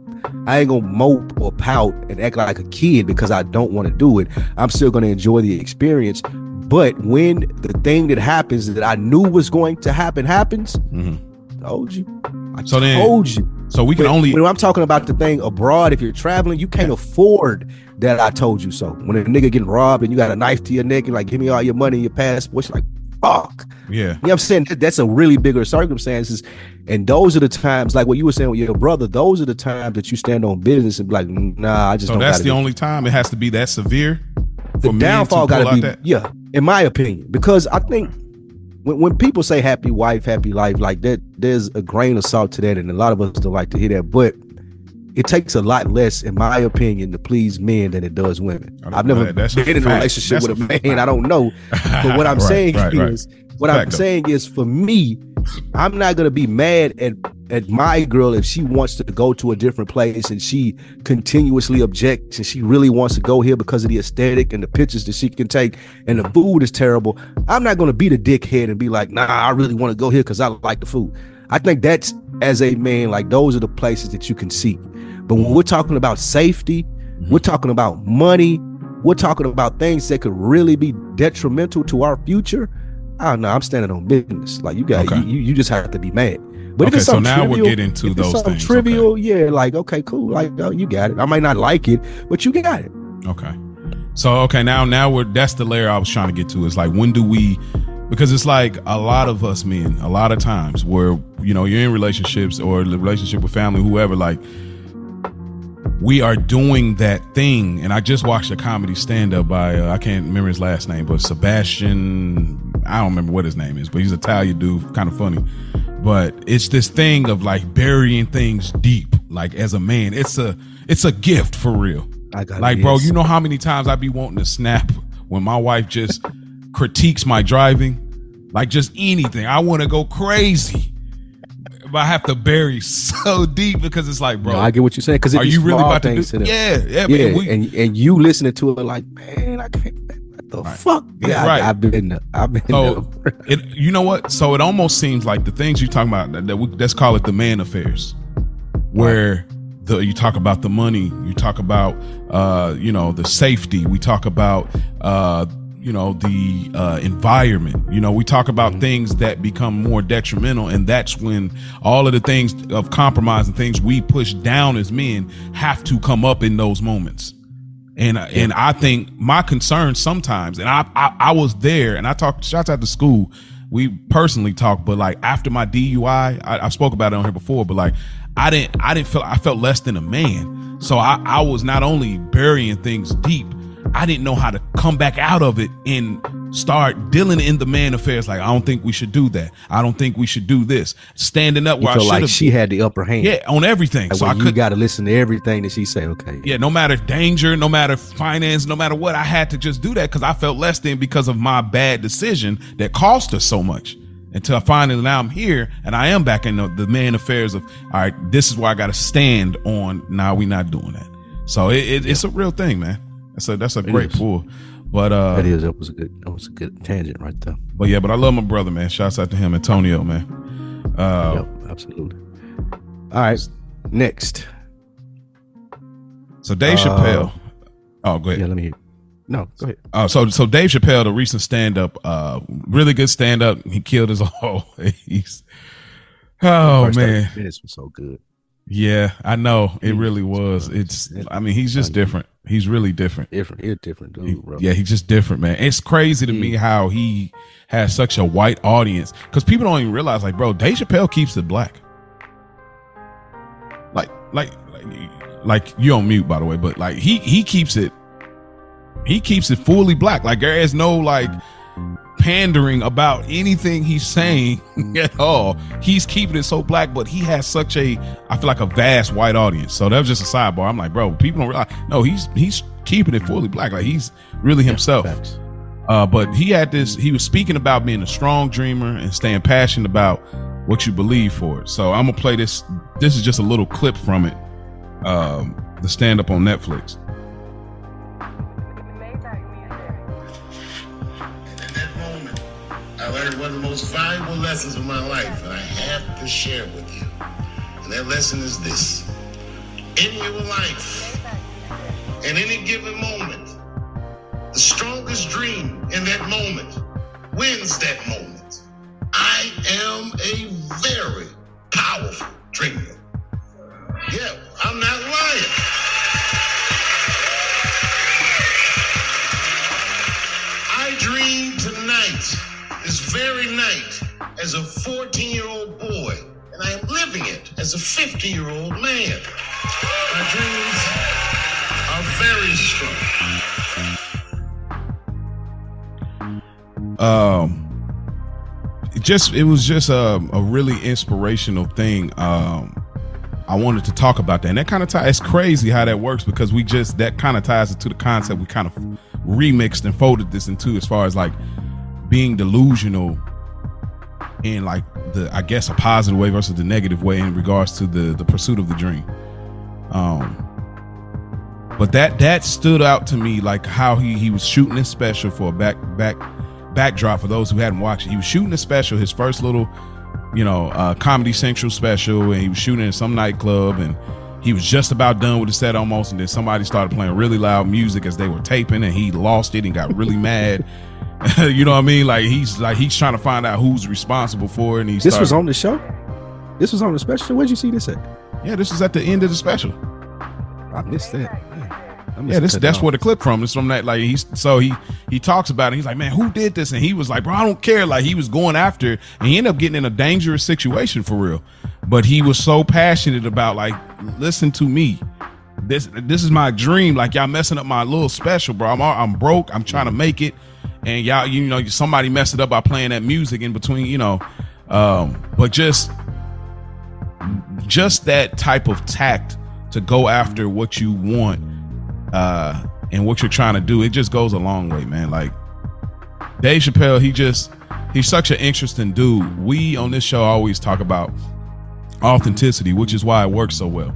I ain't gonna mope or pout and act like a kid because I don't want to do it. I'm still gonna enjoy the experience. But when the thing that happens that I knew was going to happen happens, Mhm. told you. I So then- told you. So we can When, only. when I'm talking about the thing abroad, if you're traveling, you can't afford that. I told you so. When a nigga getting robbed and you got a knife to your neck and like, give me all your money and your passport, like, fuck. Yeah. You know what I'm saying? That's a really bigger circumstances. And those are the times, like what you were saying with your brother, those are the times that you stand on business and be like, nah, I just So don't that's the only time it has to be that severe. the downfall to gotta be that? yeah, in my opinion. Because I think when, when people say happy wife, happy life, like that, there's a grain of salt to that, and a lot of us don't like to hear that. But it takes a lot less, in my opinion, to please men than it does women. I've never that. That's a been in a relationship That's with a a man. I don't know. But what I'm *laughs* Right, saying right, right. What I'm saying is, for me, I'm not gonna be mad at at my girl if she wants to go to a different place and she continuously objects and she really wants to go here because of the aesthetic and the pictures that she can take and the food is terrible. I'm not gonna be the dickhead and be like, nah, I really want to go here because I like the food. I think that's as a man, like those are the places that you can see. But when we're talking about safety, Mm-hmm. we're talking about money, we're talking about things that could really be detrimental to our future. I don't know. I'm standing on business. Like you got, Okay. you, you just have to be mad. But if it's so now trivial, get into if it's those something things, trivial, yeah, like okay, cool, like oh, you got it. I might not like it, but you got it. Okay. So okay, now now we're that's the layer I was trying to get to. Is like when do we because it's like a lot of us men, a lot of times where you know you're in relationships or the relationship with family, whoever, like we are doing that thing. And I just watched a comedy stand up by uh, I can't remember his last name, but Sebastian. I don't remember what his name is, but he's an Italian dude, kind of funny. But it's this thing of like burying things deep, like as a man. It's a it's a gift for real. I got Like, bro, you know how many times I be wanting to snap when my wife just critiques my driving? Like, just anything. I want to go crazy. But I have to bury *laughs* so deep because it's like, bro, No, I get what you're saying because are you really about to do? to. Yeah, yeah, yeah, man, we- and and you listening to it like, man, I can't. What the Right. fuck? Yeah, I, right. I've been. I've been. So it, you know what? So it almost seems like the things you talking about that, that we, let's call it the man affairs, where the you talk about the money, you talk about uh, you know the safety, we talk about uh, you know the uh, environment. You know, we talk about things that become more detrimental, and that's when all of the things of compromise and things we push down as men have to come up in those moments. And and I think my concern sometimes, and I, I I was there, and I talked shots out to school. We personally talked, but like after my DUI, I, I spoke about it on here before, but like I didn't I didn't feel I felt less than a man. So I I was not only burying things deep, I didn't know how to come back out of it and start dealing in the man affairs. Like I don't think we should do that. I don't think we should do this. Standing up where I feel should like she had the upper hand. yeah, on everything. Like so I you could got to listen to everything that she say. Okay. yeah, no matter danger, no matter finance, no matter what, I had to just do that because I felt less than because of my bad decision that cost us so much. Until finally now I'm here and I am back in the, the man affairs of all right, this is where I got to stand on. Now we not doing that. So it, it, it's a real thing, man. That's a that's a great is. pull. But uh, That is. That was a good. That was a good tangent right there. but yeah, but I love my brother, man. Shouts out to him, Antonio, man. Uh, yep. Absolutely. All right. Next. so Dave Uh, Chappelle. Oh, go ahead. Yeah. Let me hear. No. Go ahead. Uh, so so Dave Chappelle, the recent stand up, uh, really good stand up. He killed his *laughs* all. He's oh man, minutes was so good. Yeah, I know it really was-. It's I mean he's just different. He's really different. Different. He's a different dude, bro. yeah, he's just different, man. It's crazy to me mm. how he has such a white audience because people don't even realize, like, bro, Dave Chappelle keeps it black. Like, like, like, like you on mute, by the way, but like he he keeps it, he keeps it fully black. Like there is no like mm. Pandering about anything he's saying *laughs* at all. He's keeping it so black, but he has such a, I feel like a vast white audience. So that was just a sidebar. I'm like, bro, people don't realize. No, he's he's keeping it fully black. Like he's really himself. Uh, but he had this. He was speaking about being a strong dreamer and staying passionate about what you believe for it. So I'm gonna play this. This is just a little clip from it. Um, the stand up on Netflix. Most valuable lessons of my life, and I have to share with you. And that lesson is this In your life, in any given moment, the strongest dream in that moment wins that moment. I am a very powerful dreamer. As a 14 year old boy, and I am living it as a 50 year old man. My dreams are very strong. um it just it was just a, a really inspirational thing um i wanted to talk about that and that kind of ties it's crazy how that works because we just that kind of ties into the concept we kind of remixed and folded this into as far as like being delusional in like the i guess a positive way versus the negative way in regards to the the pursuit of the dream um but that that stood out to me like how he he was shooting this special for a back back backdrop for those who hadn't watched it. He was shooting a special, his first little, you know, uh, Comedy Central special, and he was shooting in some nightclub, and he was just about done with the set almost, and then somebody started playing really loud music as they were taping, and he lost it and got really *laughs* mad. *laughs* you know what I mean? Like he's like he's trying to find out who's responsible for it. And he This was on the show. This was on the special. Where'd you see this at? yeah. This is at the end of the special. I missed that. Man, I must Yeah, this that's it where the clip from. It's from that like he's so he he talks about it. He's like, man, who did this? And he was like, bro, I don't care. Like he was going after, it, and he ended up getting in a dangerous situation for real. But he was so passionate about like, listen to me. This this is my dream. Like y'all messing up my little special, bro. I'm I'm broke. I'm trying to make it, and y'all, you know, somebody messed it up by playing that music in between, you know. Um, but just just that type of tact to go after what you want uh and what you're trying to do it just goes a long way man like dave chappelle he just he's such an interesting dude we on this show always talk about authenticity which is why it works so well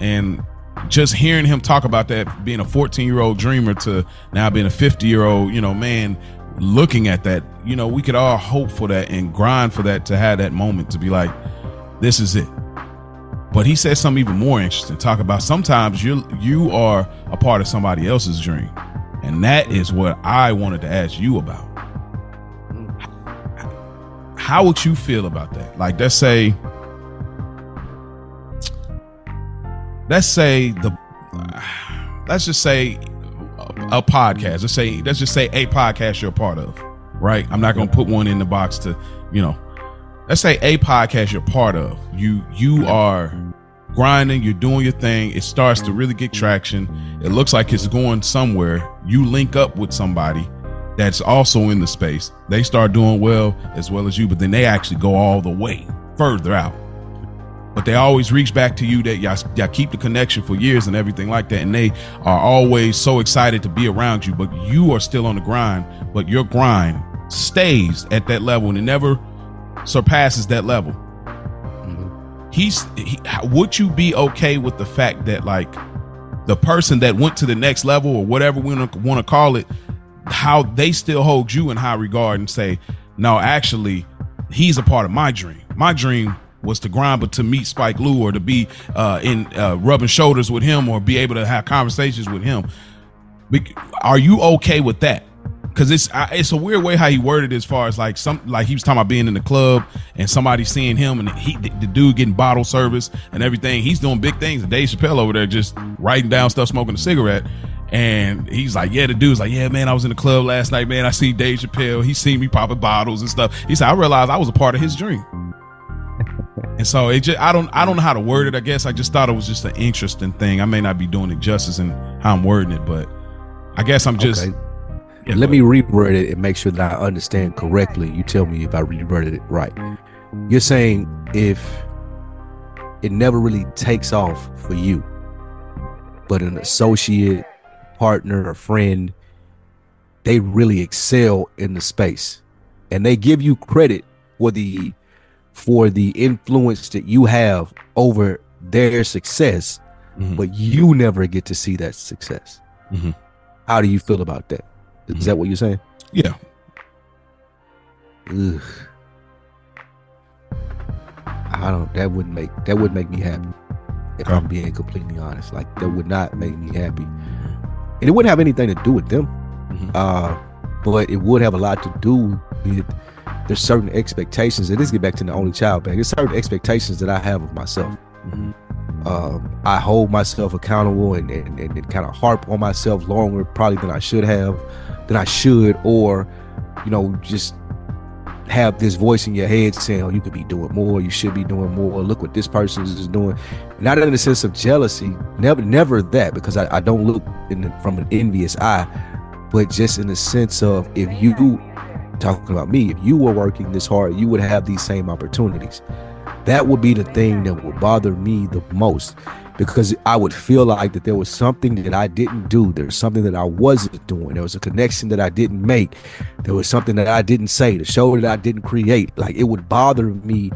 and just hearing him talk about that being a 14 year old dreamer to now being a 50 year old you know man looking at that you know we could all hope for that and grind for that to have that moment to be like this is it but he said something even more interesting. Talk about sometimes you you are a part of somebody else's dream, and that is what I wanted to ask you about. Mm. How would you feel about that? Like, let's say, let's say the, let's just say a, podcast. Let's say let's just say a podcast you're a part of, right? I'm not gonna put one in the box to, you know, let's say a podcast you're part of. You you are grinding you're doing your thing. It starts to really get traction. It looks like it's going somewhere. You link up with somebody that's also in the space. They start doing well as well as you but then they actually go all the way further out but they always reach back to you that y'all, y'all keep the connection for years and everything like that and they are always so excited to be around you but you are still on the grind but your grind stays at that level and it never surpasses that level. Mm-hmm. He's he, would you be okay with the fact that like the person that went to the next level or whatever we want to call it, how they still hold you in high regard and say, no, actually, he's a part of my dream. My dream was to grind, but to meet Spike Lee or to be uh, in uh, rubbing shoulders with him or be able to have conversations with him. Are you okay with that? Because it's it's a weird way how he worded it as far as like some like he was talking about being in the club and somebody seeing him and he the, the dude getting bottle service and everything. He's doing big things. And Dave Chappelle over there just writing down stuff, smoking a cigarette. And he's like, yeah, the dude's like, yeah, man, I was in the club last night, man. I see Dave Chappelle. He seen me popping bottles and stuff. He said, I realized I was a part of his dream. And so it just I don't I don't know how to word it. I guess I just thought it was just an interesting thing. I may not be doing it justice in how I'm wording it, but I guess I'm just Okay. Yeah, Let go me reword it and make sure that I understand correctly. You tell me if I reworded it right. You're saying if it never really takes off for you, but an associate, partner, or friend, they really excel in the space, and they give you credit for the for the influence that you have over their success, Mhm. but you never get to see that success. Mhm. How do you feel about that? Is Mhm. that what you're saying? yeah. Ugh. I don't. That wouldn't make that would make me happy. If Okay. I'm being completely honest, like that would not make me happy, and it wouldn't have anything to do with them. Mhm. Uh, but it would have a lot to do with there's certain expectations. And this get back to the only child back. There's certain expectations that I have of myself. Mhm. Um, I hold myself accountable and, and, and, and kind of harp on myself longer probably than I should have, than I should, or you know, just have this voice in your head saying, "Oh, you could be doing more. You should be doing more. Look what this person is doing." Not in the sense of jealousy, never, never that, because I, I don't look in the, from an envious eye, but just in the sense of if you talking about me, if you were working this hard, you would have these same opportunities. That would be the thing that would bother me the most because I would feel like that there was something that I didn't do. There was something that I wasn't doing. There was a connection that I didn't make. There was something that I didn't say, the show that I didn't create. Like it would bother me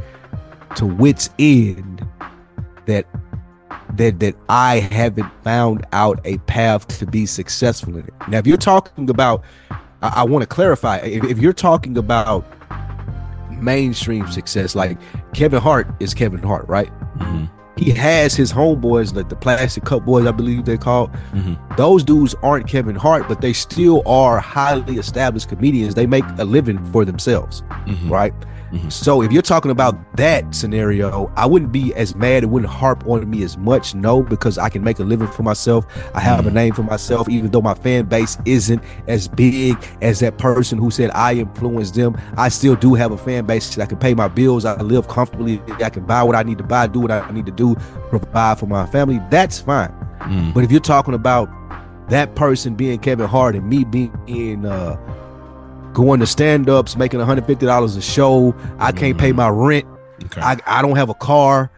to wits end that that that I haven't found out a path to be successful in it. Now, if you're talking about, I, I want to clarify. If, if you're talking about mainstream success, like Kevin Hart is Kevin Hart, right? Mhm. he has his homeboys, like the plastic cup boys, I believe they're called. Those dudes aren't Kevin Hart, but they still are highly established comedians. They make a living for themselves, right? Mm-hmm. So if you're talking about that scenario, I wouldn't be as mad. It wouldn't harp on me as much, no, because I can make a living for myself. I have a mm-hmm. name for myself, even though my fan base isn't as big as that person who said I influenced them. I still do have a fan base that I can pay my bills. I live comfortably. I can buy what I need to buy, do what I need to do, provide for my family. That's fine. Mm. But if you're talking about that person being Kevin Hart and me being in uh going to stand-ups, making $150 a show, I can't pay mm-hmm. my rent. Okay. I, I don't have a car.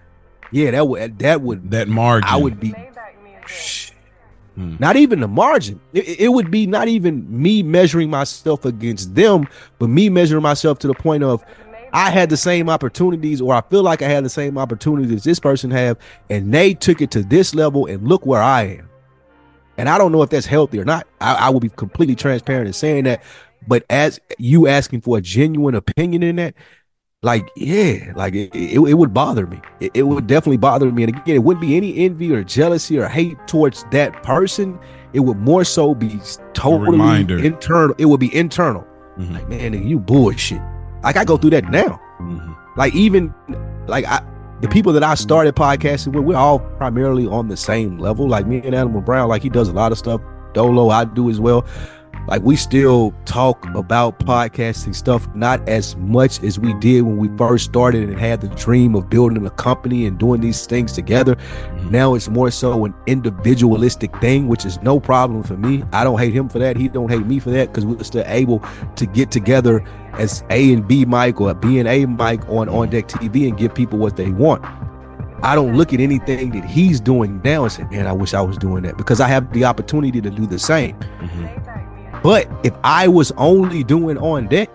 Yeah, that would that would that margin. I would be hmm. not even the margin. It, it would be not even me measuring myself against them, but me measuring myself to the point of I had the same opportunities, or I feel like I had the same opportunities this person have, and they took it to this level, and look where I am. And I don't know if that's healthy or not. I, I will be completely transparent in saying that. But as you asking for a genuine opinion in that, like yeah, like it, it, it would bother me. It, it would definitely bother me. And again, it wouldn't be any envy or jealousy or hate towards that person. It would more so be totally internal. It would be internal. Mhm. Like man, nigga, you bullshit. Like I go through that now. Mhm. Like even like I the people that I started podcasting with, we're all primarily on the same level. Like me and Animal Brown, like he does a lot of stuff. Dolo, I do as well. Like we still talk about podcasting stuff, not as much as we did when we first started and had the dream of building a company and doing these things together. Mm-hmm. Now it's more so an individualistic thing, which is no problem for me. I don't hate him for that. He don't hate me for that because we're still able to get together as A and B Mike or B and A Mike on On mm-hmm. Deck TV and give people what they want. I don't look at anything that he's doing now and say, man, I wish I was doing that because I have the opportunity to do the same. Mm-hmm. But if I was only doing on deck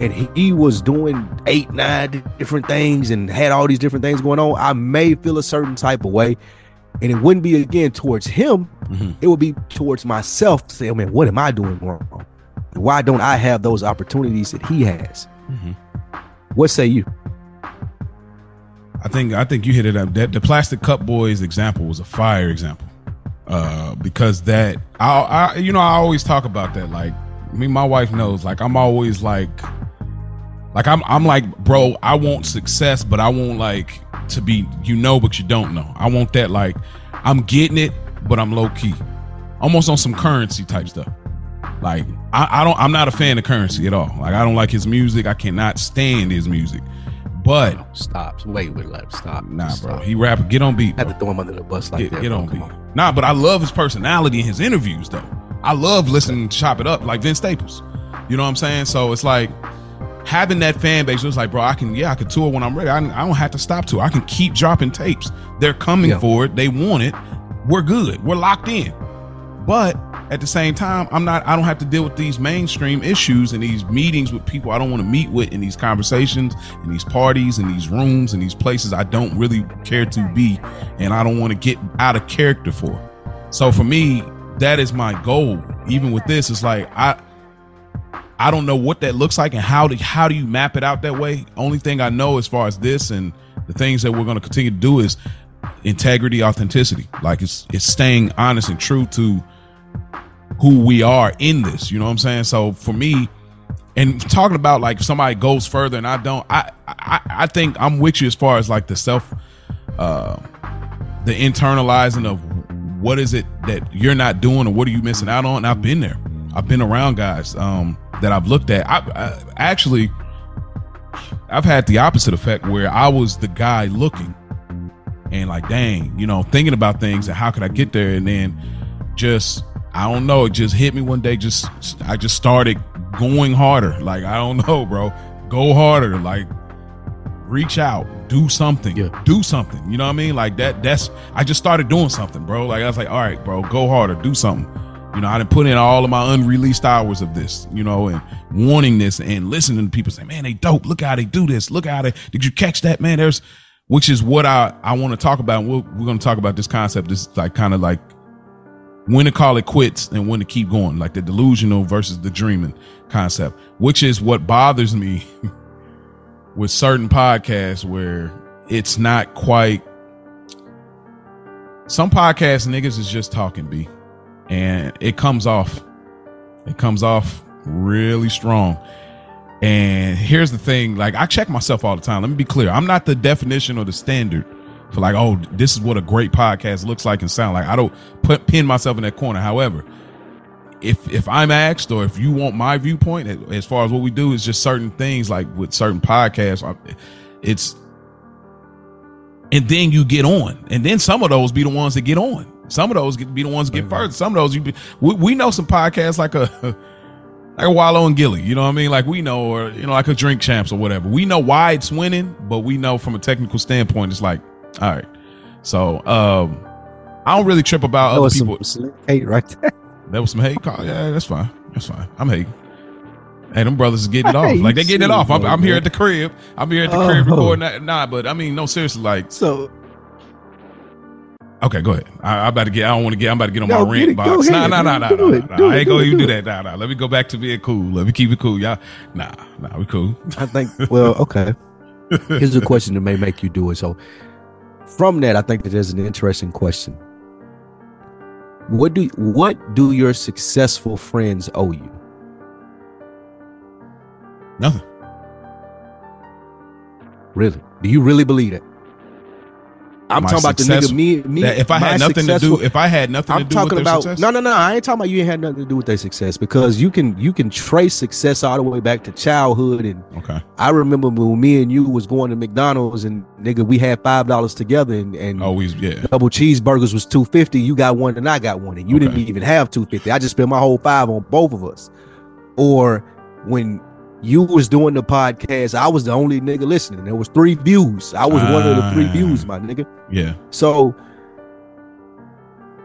and he- he was doing eight, nine different things and had all these different things going on, I may feel a certain type of way. And it wouldn't be again towards him, Mhm. it would be towards myself to say, oh man, what am I doing wrong? Why don't I have those opportunities that he has? Mhm. What say you? I think I think you hit it up. That the plastic cup boys example was a fire example, uh, because that I, I you know I always talk about that. Like me, my wife knows. Like I'm always like, like I'm I'm like, bro, I want success, but I want like to be you know, but you don't know. I want that like I'm getting it, but I'm low key, almost on some Curren$y type stuff. Like I, I don't I'm not a fan of Curren$y at all. Like I don't like his music. I cannot stand his music. But Stop. Wait, wait, let stop. Nah, Stop. bro. He rap. Get on beat. I had to throw him under the bus like Get, that. get bro. on Come beat. Nah, but I love his personality in his interviews, though. I love listening to Chop It Up like Vince Staples. You know what I'm saying? So it's like having that fan base. It's like, bro, I can, yeah, I can tour when I'm ready. I, I don't have to stop to. I can keep dropping tapes. They're coming Yeah. for it. They want it. We're good. We're locked in. But at the same time, I'm not. I don't have to deal with these mainstream issues and these meetings with people I don't want to meet with in these conversations and these parties and these rooms and these places I don't really care to be, and I don't want to get out of character for. So for me, that is my goal. Even with this, it's like I. I don't know what that looks like and how do how do you map it out that way. Only thing I know as far as this and the things that we're going to continue to do is integrity, authenticity. Like it's it's staying honest and true to who we are in this. You know what I'm saying? So for me, and talking about like somebody goes further and I don't, I I, I think I'm with you as far as like the self, uh, the internalizing of what is it that you're not doing or what are you missing out on. And I've been there. I've been around guys um, that I've looked at. I, I actually, I've had the opposite effect where I was the guy looking and like, dang, you know, thinking about things and how could I get there, and then just I don't know, it just hit me one day. Just I just started going harder. Like I don't *laughs* know, bro, go harder. Like reach out, do something, Yeah. do something. You know what I mean? Like that. That's I just started doing something, bro. Like I was like, all right, bro, go harder, do something. You know, I didn't put in all of my unreleased hours of this, you know, and wanting this and listening to people say, man, they dope. Look how they do this. Look how they, did you catch that, man? There's, which is what I, I want to talk about. And we're, we're going to talk about this concept. This like kind of like when to call it quits and when to keep going, like the delusional versus the dreaming concept, which is what bothers me *laughs* with certain podcasts where it's not quite some podcast niggas is just talking b and it comes off it comes off really strong. And here's the thing like i check myself all the time. Let me be clear. I'm not the definition or the standard for like oh this is what a great podcast looks like and sound like. I don't put pin myself in that corner. However if if i'm asked or if you want my viewpoint as far as what we do is just certain things like with certain podcasts um, it's and then you get on. And then some of those be the ones that get on. Some of those get, be the ones that get further some of those you be, we, we know some podcasts like a *laughs* like a Wallo and Gillie, you know what I mean? Like we know, or you know, like a Drink Champs or whatever. We know why it's winning, but we know from a technical standpoint, it's like, all right. So um I don't really trip about That other was people. some hate right there. *laughs* There was some hate call. Yeah, that's fine. That's fine. I'm hating. Hey, them brothers is getting it *laughs* off. Like they getting it off. I'm, I'm here at the crib. I'm here at the Oh. crib recording that. Nah, but I mean, no, seriously, like, So okay, go ahead. I, I'm about to get. I don't want to get. I'm about to get on No, my get rant it. Go box. Nah, nah, nah, nah, nah, nah, nah. I ain't gonna even do Do that. Nah, nah. Let me go back to being cool. Let me keep it cool, y'all. Nah, nah, we cool. I think well, okay. *laughs* Here's a question that may make you do it. So from that, I think that there's an interesting question. What do what do your successful friends owe you? Nothing. Really? Do you really believe that? I'm talking about the nigga. Me, me. If I had nothing to do, if I had nothing to I'm do talking with their about success, no, no, no. I ain't talking about you ain't had nothing to do with their success because you can you can trace success all the way back to childhood. And okay. I remember when me and you was going to McDonald's and nigga, we had five dollars together and and oh, Always, yeah. double cheeseburgers was two fifty. You got one and I got one, and you Okay. didn't even have two fifty. I just spent my whole five on both of us. Or when you was doing the podcast, I was the only nigga listening. There was three views. I was one of the three Ah. views, my nigga. Yeah. So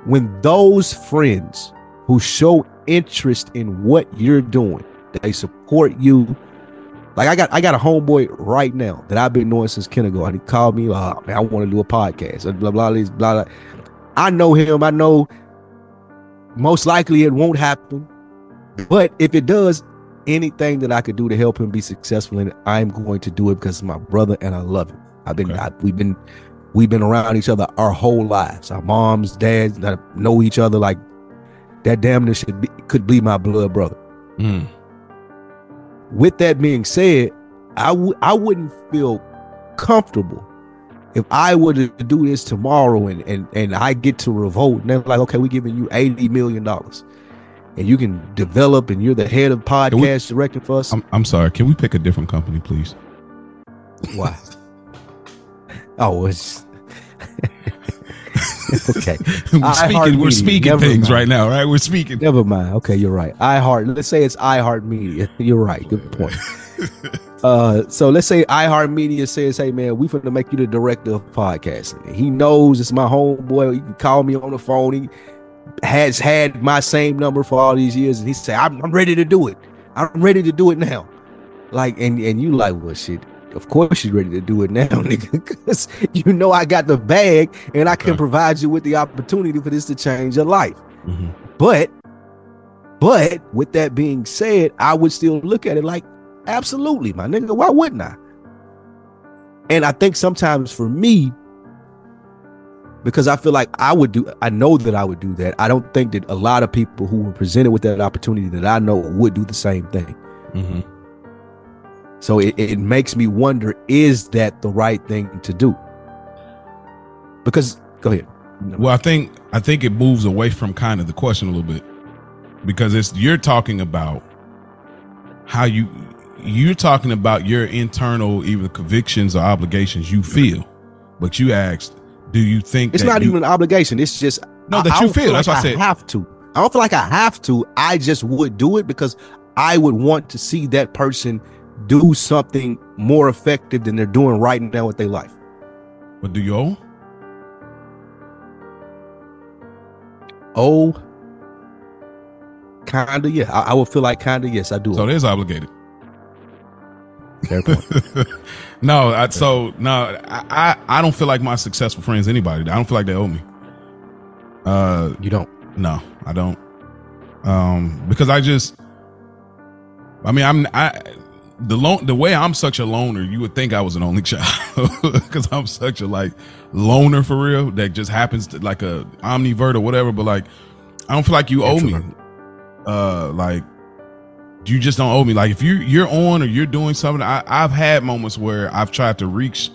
when those friends who show interest in what you're doing, they support you. Like I got I got a homeboy right now that I've been knowing since kindergarten. He called me, uh, man, I want to do a podcast. Blah blah blah blah. blah. I know him. I know most likely it won't happen. But if it does, anything that I could do to help him be successful in it, I'm going to do it because it's my brother and I love him. I've been Okay. I, we've been we've been around each other our whole lives. Our moms, dads that know each other like that. Damn near should be, could be my blood brother. Mm. With that being said, I w- I wouldn't feel comfortable if I were to do this tomorrow and and and I get to revolt and they're like, okay, we're giving you eighty million dollars. And you can develop, and you're the head of podcast directing for us. I'm, I'm sorry. Can we pick a different company, please? Why? *laughs* Oh, it's *laughs* okay. *laughs* we're speaking. We're speaking Never things mind. right now, right? We're speaking. Never mind. Okay, you're right. I heart. Let's say it's iHeart Media. You're right. Good point. uh, so let's say iHeart Media says, "Hey, man, we finna make you the director of podcasting." He knows it's my homeboy. He can call me on the phone. He has had my same number for all these years, and he said, "I'm, I'm ready to do it. I'm ready to do it now." Like, and and you like, well, shit. Of course, you're ready to do it now, *laughs* nigga, because you know I got the bag, and I can provide you with the opportunity for this to change your life. Mhm. But, but with that being said, I would still look at it like, absolutely, my nigga. Why wouldn't I? And I think sometimes for me, because I feel like I would do, I know that I would do that. I don't think that a lot of people who were presented with that opportunity that I know would do the same thing. Mhm. So it, it makes me wonder, is that the right thing to do? Because go ahead. Well, I think I think it moves away from kind of the question a little bit because it's you're talking about how you you're talking about your internal either convictions or obligations you feel, but you asked, do you think It's not you- even an obligation. It's just No, that I you don't feel. That's like what I said. have to. I don't feel like I have to. I just would do it because I would want to see that person do something more effective than they're doing right now with their life. But do you owe? Oh, kinda. Yeah, I, I would feel like kinda. Yes, I do. So it is obligated. Fair *laughs* point. no, I, so no, I, I I don't feel like my successful friends anybody. I don't feel like they owe me. Uh, you don't. No, I don't. Um, because I just, I mean, I'm I. the lone the way I'm such a loner, you would think I was an only *laughs* child because I'm such a like loner for real. That just happens to like a omnivert or whatever. But like, I don't feel like you owe me. Uh, like you just don't owe me. Like if you you're on or you're doing something, I, I've had moments where I've tried to reach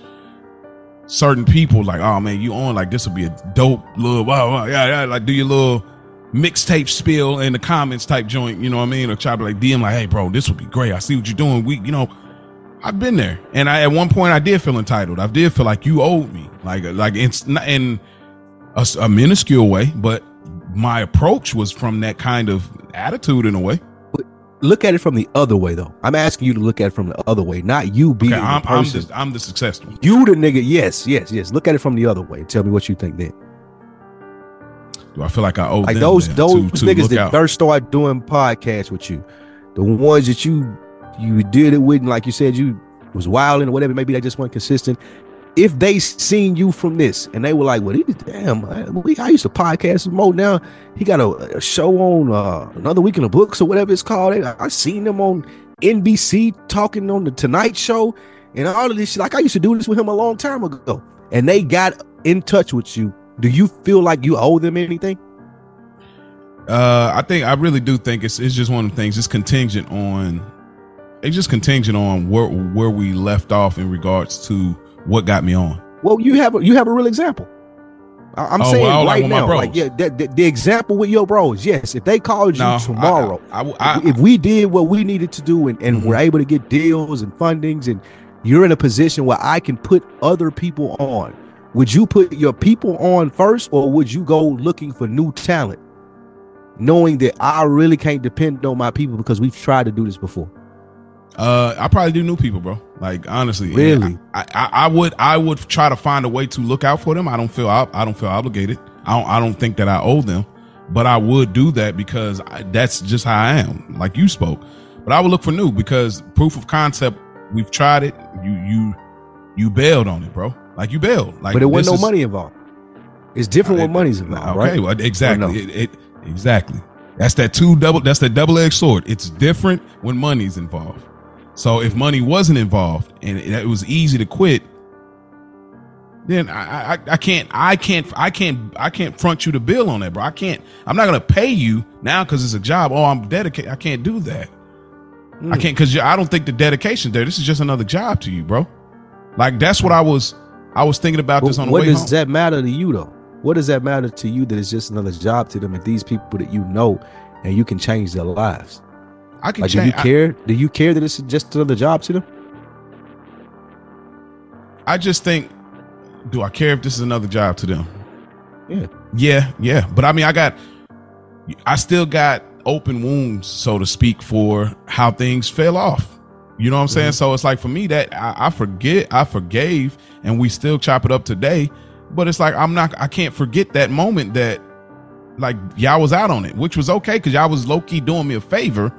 certain people. Like, oh man, you on? Like this will be a dope little wow, wow yeah yeah. Like do your little mixtape spill in the comments type joint, you know what I mean? Or try to like DM like, hey bro, this would be great. I see what you're doing. We, you know, I've been there, and I at one point I did feel entitled. I did feel like you owed me, like like it's not in a, a minuscule way, but my approach was from that kind of attitude in a way. Look at it from the other way, though. I'm asking you to look at it from the other way, not you being Okay, I'm, the I'm, person. the, I'm the successful. you the nigga. Yes, yes, yes. Look at it from the other way. Tell me what you think then. Do I feel like I owe like those those to, to niggas look that out? first started doing podcasts with you, the ones that you you did it with, and like you said, you was wilding or whatever. Maybe they just weren't consistent. If they seen you from this and they were like, "Well, he, damn, we, I used to podcast with Mo. Now he got a, a show on uh, another week in the books or whatever it's called. I, I seen them on NBC talking on the Tonight Show and all of this. shit. Like I used to do this with him a long time ago, and they got in touch with you. Do you feel like you owe them anything? Uh, I think I really do think it's it's just one of the things. It's contingent on, it's just contingent on where where we left off in regards to what got me on. Well, you have a, you have a real example. I'm Oh, saying well, right my now, like yeah, the, the, the example with your bros. Yes, if they called you No, tomorrow, I, I, I, if we did what we needed to do and, and Mhm. we're able to get deals and fundings, and you're in a position where I can put other people on, would you put your people on first, or would you go looking for new talent, knowing that I really can't depend on my people because we've tried to do this before? Uh, I probably do new people, bro. Like honestly, Really? I, I, I would, I would try to find a way to look out for them. I don't feel, I, I don't feel obligated. I don't, I don't think that I owe them, but I would do that because I, that's just how I am. Like you spoke, but I would look for new because proof of concept. We've tried it. You, you, you bailed on it, bro. Like you bailed. Like but this wasn't no is- money involved. It's different when money's involved, Okay, right? well, exactly. no? It, it exactly. That's that two double. That's the double edged sword. It's different when money's involved. So if money wasn't involved and it, was easy to quit, then I, I I can't I can't I can't I can't front you the bill on that, bro. I can't. I'm not gonna pay you now because it's a job. Oh, I'm dedicated. I can't do that. I Mm. can't because I don't think the dedication's there. This is just another job to you, bro. Like that's what I was. I was thinking about this on the what way What does home. that matter to you though? What does that matter to you that it's just another job to them and these people that you know and you can change their lives? I can Like, do you care? do you care that it's just another job to them? I just think, do I care if this is another job to them? Yeah. Yeah, yeah. But I mean, I got, I still got open wounds, so to speak, for how things fell off. You know what I'm saying? Mm-hmm. So it's like for me that I, I forget, I forgave, and we still chop it up today. But it's like I'm not, I can't forget that moment that, like y'all was out on it, which was okay because y'all was low key doing me a favor,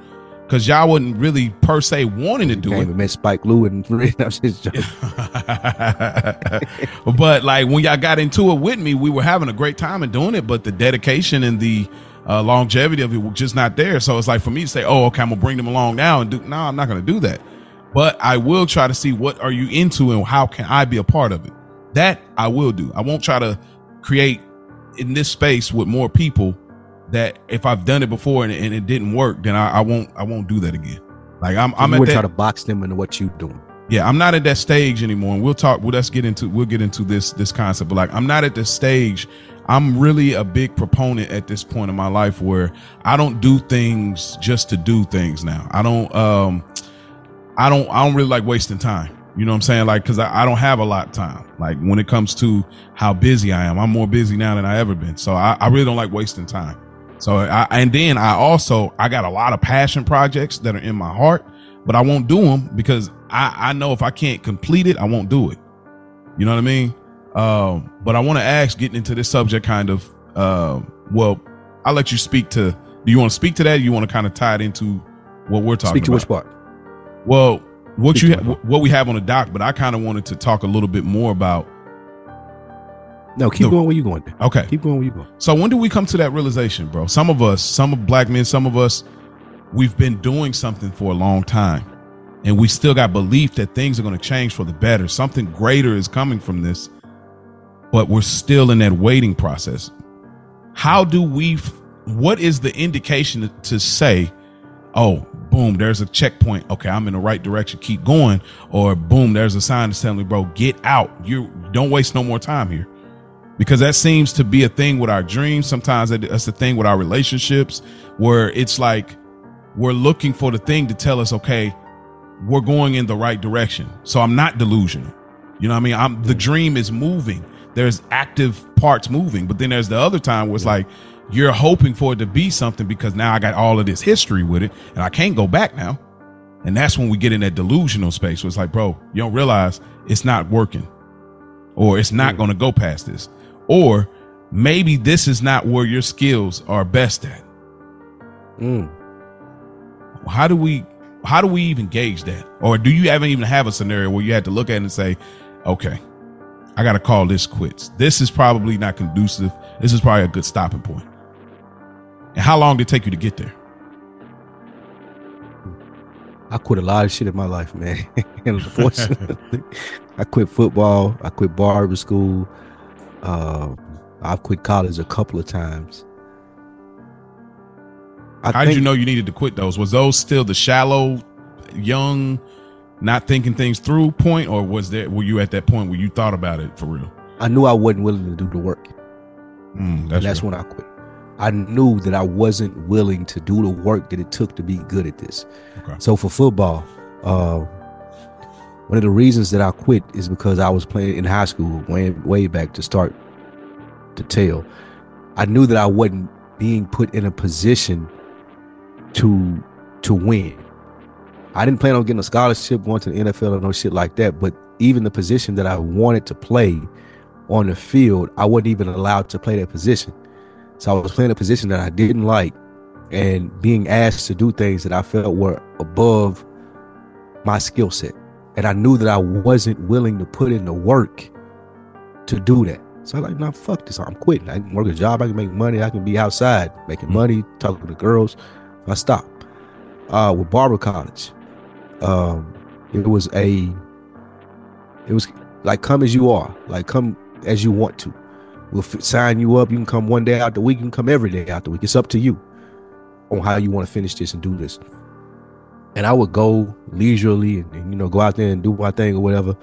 because y'all wasn't really per se wanting to do it. and met Spike Lee and I was just joking. *laughs* but like when y'all got into it with me, we were having a great time and doing it, but the dedication and the uh, longevity of it was just not there. So it's like for me to say, "Oh, okay, I'm gonna bring them along now," and do no, I'm not gonna do that. But I will try to see what are you into and how can I be a part of it. That I will do. I won't try to create in this space with more people that if I've done it before and, and it didn't work, then I, I won't I won't do that again. Like I'm I'm you at that, try to box them into what you're doing. yeah i'm not at that stage anymore and we'll talk well let's get into we'll get into this this concept but like i'm not at the stage i'm really a big proponent at this point in my life where i don't do things just to do things now i don't um i don't i don't really like wasting time you know what i'm saying like because I, I don't have a lot of time like when it comes to how busy i am i'm more busy now than i ever been so i, I really don't like wasting time so I, and then i also i got a lot of passion projects that are in my heart but I won't do them because I, I know if I can't complete it, I won't do it. You know what I mean? Um, but I want to ask, getting into this subject, kind of. Um, well, I'll let you speak to. Do you want to speak to that? Or you want to kind of tie it into what we're talking about? Speak to about? which part? Well, what Speak you ha- what we have on the dock, but I kind of wanted to talk a little bit more about. No, keep No. going where you going. Okay, Keep going where you going. So when do we come to that realization, bro? Some of us, some of black men, some of us, we've been doing something for a long time. and we still got belief that things are going to change for the better. Something greater is coming from this, but we're still in that waiting process. How do we, what is the indication to say, oh, boom, there's a checkpoint. Okay, I'm in the right direction. Keep going. Or boom, there's a sign that's telling me, bro, get out. You don't waste no more time here because that seems to be a thing with our dreams. Sometimes that's the thing with our relationships where it's like we're looking for the thing to tell us, okay, we're going in the right direction. So I'm not delusional. You know what I mean? I'm the mm. dream is moving. There's active parts moving, but then there's the other time where it's like you're hoping for it to be something because now I got all of this history with it and I can't go back now. And that's when we get in that delusional space where it's like, bro, you don't realize it's not working or it's not going to go past this. Or maybe this is not where your skills are best at. Mm. How do we how do we even gauge that? Or do you ever even have a scenario where you had to look at it and say, okay, I got to call this quits. This is probably not conducive. This is probably a good stopping point. And how long did it take you to get there? I quit a lot of shit in my life, man. *laughs* and unfortunately, *laughs* I quit football. I quit barber school. Uh, I've quit college a couple of times. I How did you know you needed to quit those? Was those still the shallow, young, not thinking things through point, or was there were you at that point where you thought about it for real? I knew I wasn't willing to do the work. Mm, that's, that's when I quit. I knew that I wasn't willing to do the work that it took to be good at this. Okay. So for football, uh, one of the reasons that I quit is because I was playing in high school way way back to start to tell. I knew that I wasn't being put in a position to to win. I didn't plan on getting a scholarship, going to the NFL or no shit like that. But even the position that I wanted to play on the field, I wasn't even allowed to play that position. So I was playing a position that I didn't like and being asked to do things that I felt were above my skill set and I knew that I wasn't willing to put in the work to do that. So I'm like, nah, fuck this. I'm quitting. I can work a job. I can make money. I can be outside making mm-hmm. money, talking to the girls. I stopped. Uh, with Barber College, um, it was a, it was like come as you are, like come as you want to. We'll f- sign you up. You can come one day out the week. You can come every day out the week. It's up to you on how you want to finish this and do this and I would go leisurely and, and, you know go out there and do my thing or whatever.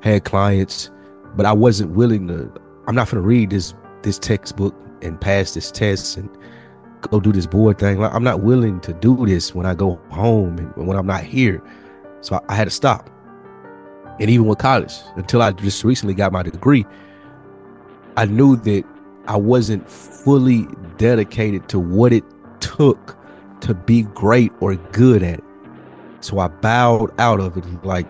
Had clients, but I wasn't willing to. I'm not gonna read this this textbook and pass this test and go do this board thing. Like, I'm not willing to do this when I go home and when I'm not here. So I, I had to stop. And even with college, until I just recently got my degree, I knew that I wasn't fully dedicated to what it took to be great or good at it. So I bowed out of it, like,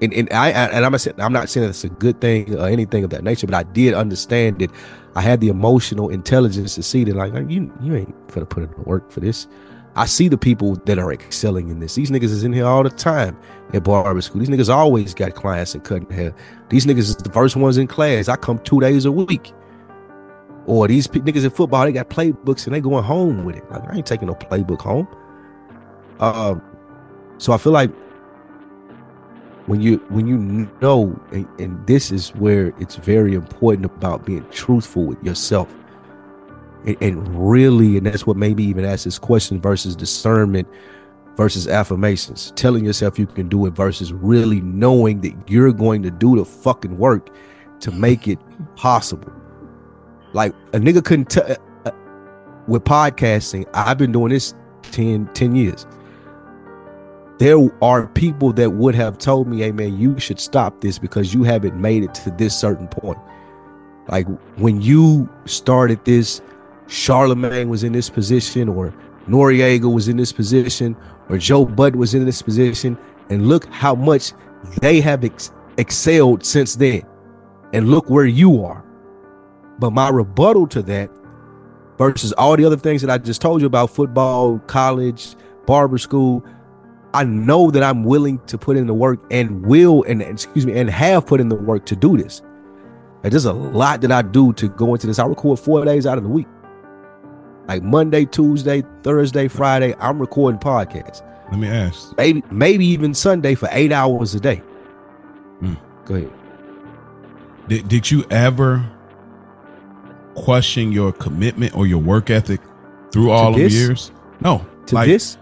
and, and I and I'm not saying I'm not saying it's a good thing or anything of that nature, but I did understand that I had the emotional intelligence to see that, like, you you ain't gonna put in the work for this. I see the people that are excelling in this. These niggas is in here all the time at barber school. These niggas always got clients and cutting hair. These niggas is the first ones in class. I come two days a week. Or these p- niggas in football, they got playbooks and they going home with it. Like I ain't taking no playbook home. Um, so I feel like when you when you know, and, and this is where it's very important about being truthful with yourself, and, and really, and that's what made me even ask this question versus discernment versus affirmations. Telling yourself you can do it versus really knowing that you're going to do the fucking work to make it possible. Like a nigga couldn't tell uh, uh, with podcasting, I've been doing this 10, 10 years there are people that would have told me, hey man, you should stop this because you haven't made it to this certain point. Like when you started this, Charlemagne was in this position, or Noreaga was in this position, or Joe Budden was in this position, and look how much they have ex- excelled since then. And look where you are. But my rebuttal to that versus all the other things that I just told you about football, college, barber school, I know that I'm willing to put in the work and will and excuse me and have put in the work to do this. And there's a lot that I do to go into this. I record four days out of the week. Like Monday, Tuesday, Thursday, Friday, I'm recording podcasts. Let me ask. Maybe maybe even Sunday for eight hours a day. Hmm. Go ahead. Did, did you ever question your commitment or your work ethic through all of years? No. To like, this,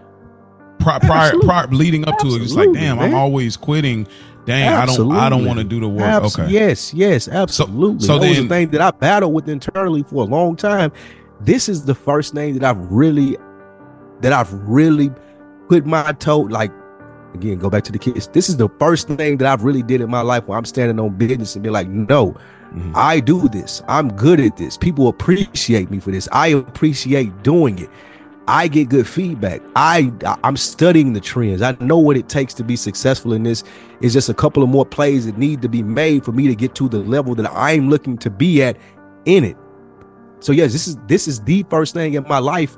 pri- prior, Absolutely. prior leading up to it, it's like, Absolutely, damn, I'm always quitting. Dang, I don't, I don't want to do the work. Abs- okay, Yes, yes, absolutely. so that was then- a thing that I battled with internally for a long time. This is the first thing that I've really, that I've really put my toe. Like again, go back to the kids. This is the first thing that I've really did in my life where I'm standing on business and be like, no, Mhm. I do this. I'm good at this. People appreciate me for this. I appreciate doing it. I get good feedback. I I'm studying the trends. I know what it takes to be successful in this. It's just a couple of more plays that need to be made for me to get to the level that I'm looking to be at in it. So yes, this is this is the first thing in my life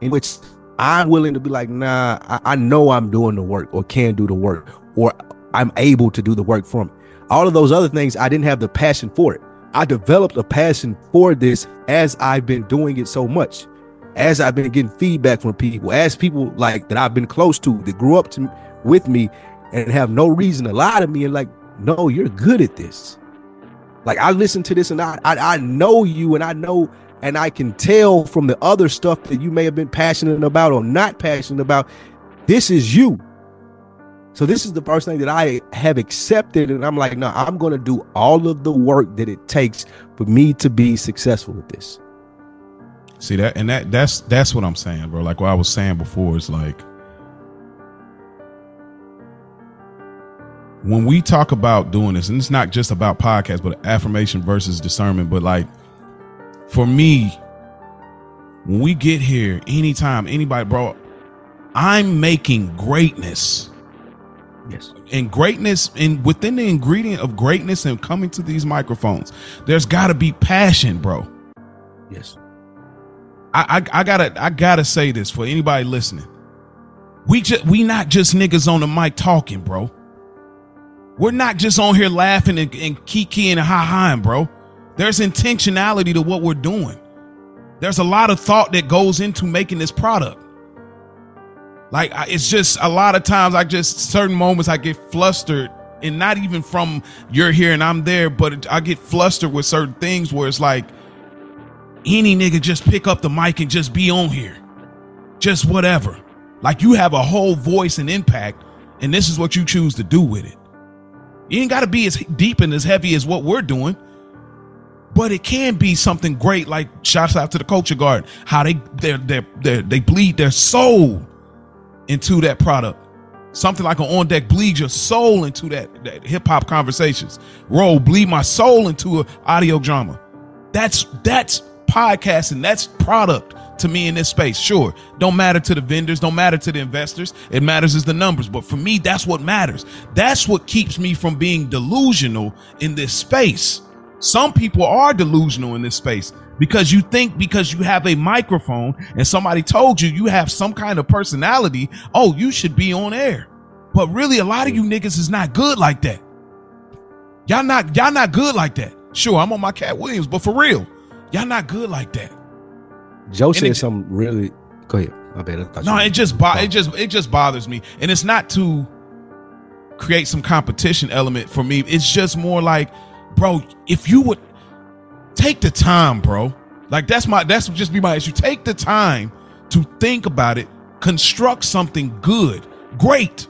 in which I'm willing to be like, nah, I, I know I'm doing the work or can do the work or I'm able to do the work for me. All of those other things, I didn't have the passion for it. I developed a passion for this as I've been doing it so much, as I've been getting feedback from people, as people like that I've been close to that grew up to with me and have no reason to lie to me and like, no, you're good at this. Like I listen to this and I, I I know you and I know and I can tell from the other stuff that you may have been passionate about or not passionate about. This is you. So this is the first thing that I have accepted, and I'm like, no, I'm going to do all of the work that it takes for me to be successful with this. See that, and that that's that's what I'm saying, bro. Like what I was saying before, is like when we talk about doing this, and it's not just about podcasts, but affirmation versus discernment. But like for me, when we get here, anytime anybody, bro, I'm making greatness Yes. and greatness and within the ingredient of greatness and coming to these microphones there's got to be passion bro Yes. I, I i gotta i gotta say this for anybody listening. We just we not just niggas on the mic talking bro. We're not just on here laughing and, and kikiing and ha-haing bro. There's intentionality to what we're doing. There's a lot of thought that goes into making this product. Like I, it's just a lot of times I just certain moments I get flustered and not even from you're here and I'm there, but I get flustered with certain things where it's like any nigga just pick up the mic and just be on here, just whatever. Like you have a whole voice and impact, and this is what you choose to do with it. You ain't got to be as deep and as heavy as what we're doing, but it can be something great. Like shouts out to the Culture Guard, how they they they they bleed their soul into that product. Something like an on deck bleed your soul into that, that hip hop conversations. ROLE, bleed my soul into a audio drama. That's that's podcasting. That's product to me in this space. Sure, don't matter to the vendors, don't matter to the investors. It matters is the numbers. But for me, that's what matters. That's what keeps me from being delusional in this space. Some people are delusional in this space because you think because you have a microphone and somebody told you you have some kind of personality, oh, you should be on air. But really, a lot of you niggas is not good like that. Y'all not y'all not good like that. Sure, I'm on my Katt Williams, but for real, y'all not good like that. Joe And said it- something really. Go ahead. My bad. No, it just bo- it just it just bothers me, and it's not to create some competition element for me. It's just more like, bro, if you would take the time, bro. Like that's my that's just be my issue. Take the time to think about it, construct something good, great,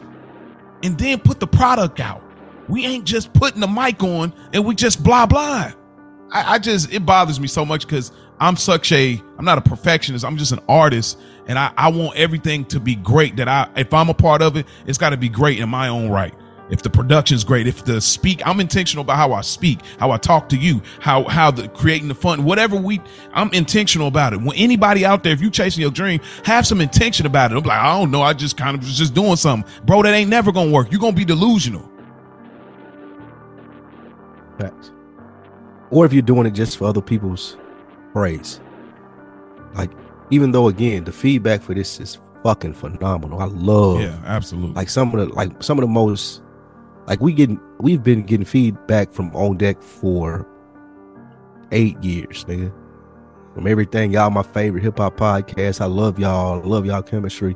and then put the product out. We ain't just putting the mic on and we just blah blah. I, I just it bothers me so much because I'm such a I'm not a perfectionist. I'm just an artist, and I I want everything to be great. That I if I'm a part of it, it's got to be great in my own right. If the production's great, if the speak, I'm intentional about how I speak, how I talk to you, how how the creating the fun, whatever we, I'm intentional about it. When anybody out there, if you chasing your dream, have some intention about it. I'm like, I don't know, I just kind of was just doing something, bro. That ain't never gonna work. You're gonna be delusional. Facts. Or if you're doing it just for other people's praise. Like, even though again, the feedback for this is fucking phenomenal. I love Yeah, absolutely. like some of the like some of the most like we getting we've been getting feedback from on deck for eight years, nigga. From everything, y'all my favorite hip hop podcast. I love y'all. I love y'all chemistry.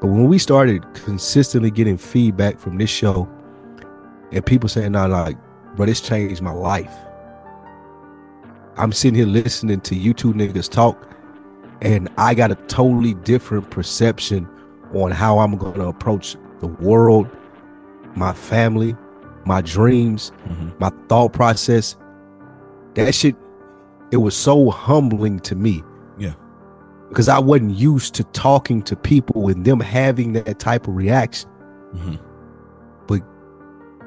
But when we started consistently getting feedback from this show and people saying, nah, like, bro, this changed my life. I'm sitting here listening to you two niggas talk, and I got a totally different perception on how I'm going to approach the world, my family, my dreams, Mhm. my thought process. That shit, it was so humbling to me. Yeah. Because I wasn't used to talking to people and them having that type of reaction. Mhm.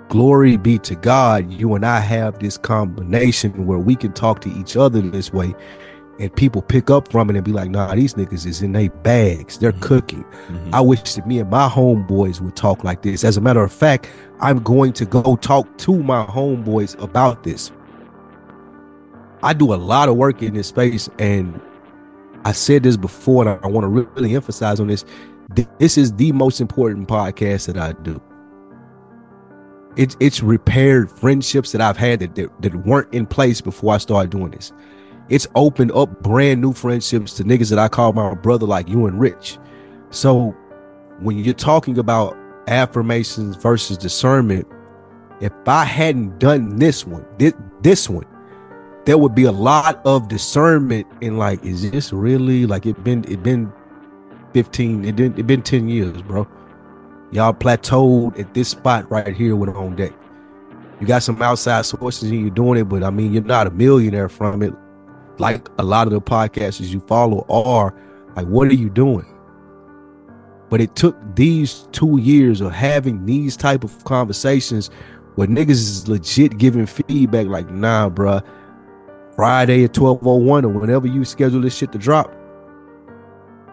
Glory be to God, you and I have this combination where we can talk to each other this way and people pick up from it and be like, nah, these niggas is in their bags. They're Mhm. cooking. Mhm. I wish that me and my homeboys would talk like this. As a matter of fact, I'm going to go talk to my homeboys about this. I do a lot of work in this space, and I said this before, and I want to really emphasize on this. Th- This is the most important podcast that I do. It's it's repaired friendships that I've had that, that that weren't in place before I started doing this. It's opened up brand new friendships to niggas that I call my brother, like you and Rich. So when you're talking about affirmations versus discernment, if I hadn't done this one, this, this one, there would be a lot of discernment in like, is this really like it been it been 15, it been it been 10 years, bro. Y'all plateaued at this spot right here with on deck. You got some outside sources and you're doing it, but I mean you're not a millionaire from it. Like a lot of the podcasters you follow are. Like, what are you doing? But it took these two years of having these type of conversations where niggas is legit giving feedback like, nah, bruh, Friday at 1201 or whenever you schedule this shit to drop,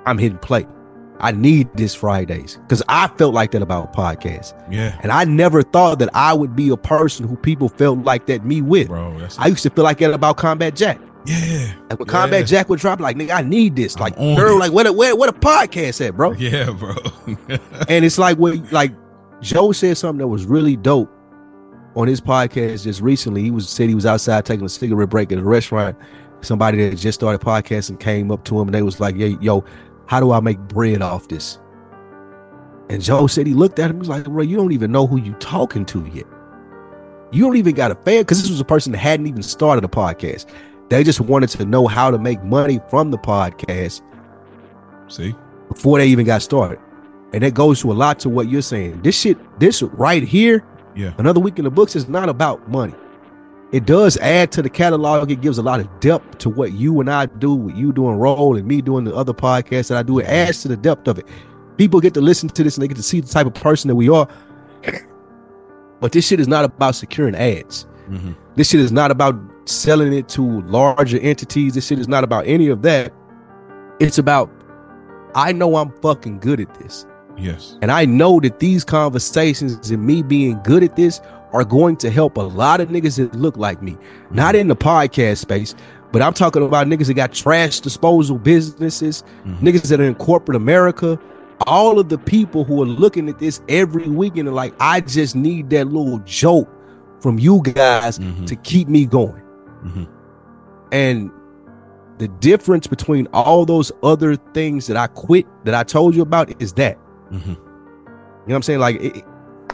I'm hitting play. I need this Fridays because I felt like that about podcasts. Yeah, And I never thought that I would be a person who people felt like that me with. bro. That's I used to feel like that about Combat Jack. yeah, Like when Yeah. Combat Jack would drop, like, nigga, I need this. Like, girl, like, what a, where, what a podcast at, bro? yeah, bro. *laughs* And it's like when like Joe said something that was really dope on his podcast just recently. He was said he was outside taking a cigarette break at a restaurant. Somebody that just started podcasting came up to him and they was like, "Yo, yo, how do I make bread off this?" And Joe said he looked at him. He was like, "Bro, you don't even know who you talking to yet. You don't even got a fan because this was a person that hadn't even started a podcast. They just wanted to know how to make money from the podcast See, before they even got started. And that goes to a lot to what you're saying. This shit, this right here, Yeah. another week in the books is not about money. It does add to the catalog. It gives a lot of depth to what you and I do, what you doing ROLE and me doing the other podcasts that I do. It adds to the depth of it. People get to listen to this and they get to see the type of person that we are. But this shit is not about securing ads. Mhm. This shit is not about selling it to larger entities. This shit is not about any of that. It's about I know I'm fucking good at this. yes, And I know that these conversations and me being good at this are going to help a lot of niggas that look like me. Not in the podcast space, but I'm talking about niggas that got trash disposal businesses, Mhm. niggas that are in corporate America. All of the people who are looking at this every weekend are like, I just need that little joke from you guys Mhm. to keep me going. Mhm. And the difference between all those other things that I quit that I told you about is that. Mhm. You know what I'm saying? Like, it-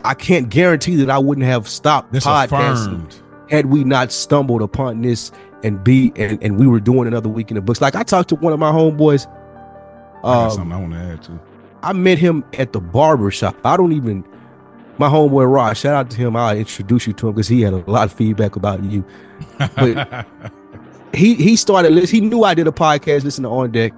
I can't guarantee that I wouldn't have stopped this podcasting affirmed. had we not stumbled upon this and be and, and we were doing another week in the books. Like I talked to one of my homeboys. Um, something I want to add to. I met him at the barber shop. I don't even my homeboy Ross, shout out to him. I'll introduce you to him because he had a lot of feedback about you. but- *laughs* He he started he knew I did a podcast, listen to on deck.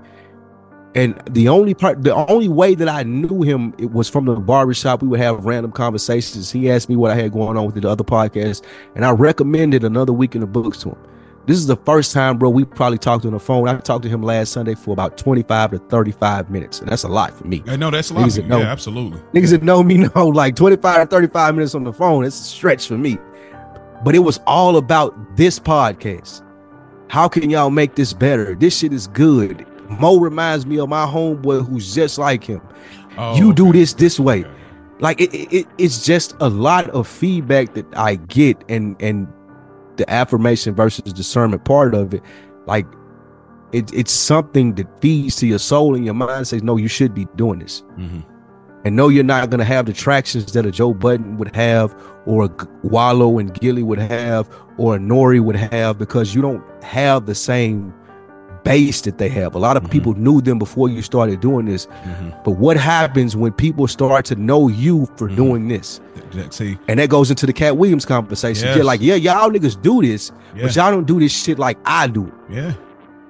And the only part the only way that I knew him it was from the barber shop. We would have random conversations. He asked me what I had going on with the other podcast, and I recommended another week in the books to him. This is the first time, bro. We probably talked on the phone. I talked to him last Sunday for about 25 to 35 minutes, and that's a lot for me. I know that's a lot. Niggas that know. Yeah, absolutely. Niggas that know me *laughs* know like 25 to 35 minutes on the phone. It's a stretch for me. But it was all about this podcast. How can y'all make this better? This shit is good. Mo reminds me of my homeboy who's just like him. Oh, you do okay. this this way. Okay. Like it, it, it- it's just a lot of feedback that I get and and the affirmation versus discernment part of it. Like it, it's something that feeds to your soul and your mind says, no, you should be doing this. Mhm. and no, you're not going to have the tractions that a Joe Budden would have, or a Wallo and Gillie would have, or a Nori would have, because you don't have the same base that they have. A lot of Mhm. people knew them before you started doing this. Mhm. But what happens when people start to know you for Mhm. doing this? Th- th- See, And that goes into the Katt Williams conversation. Yes. Yeah, like, yeah, y'all niggas do this, yeah, but y'all don't do this shit like I do yeah,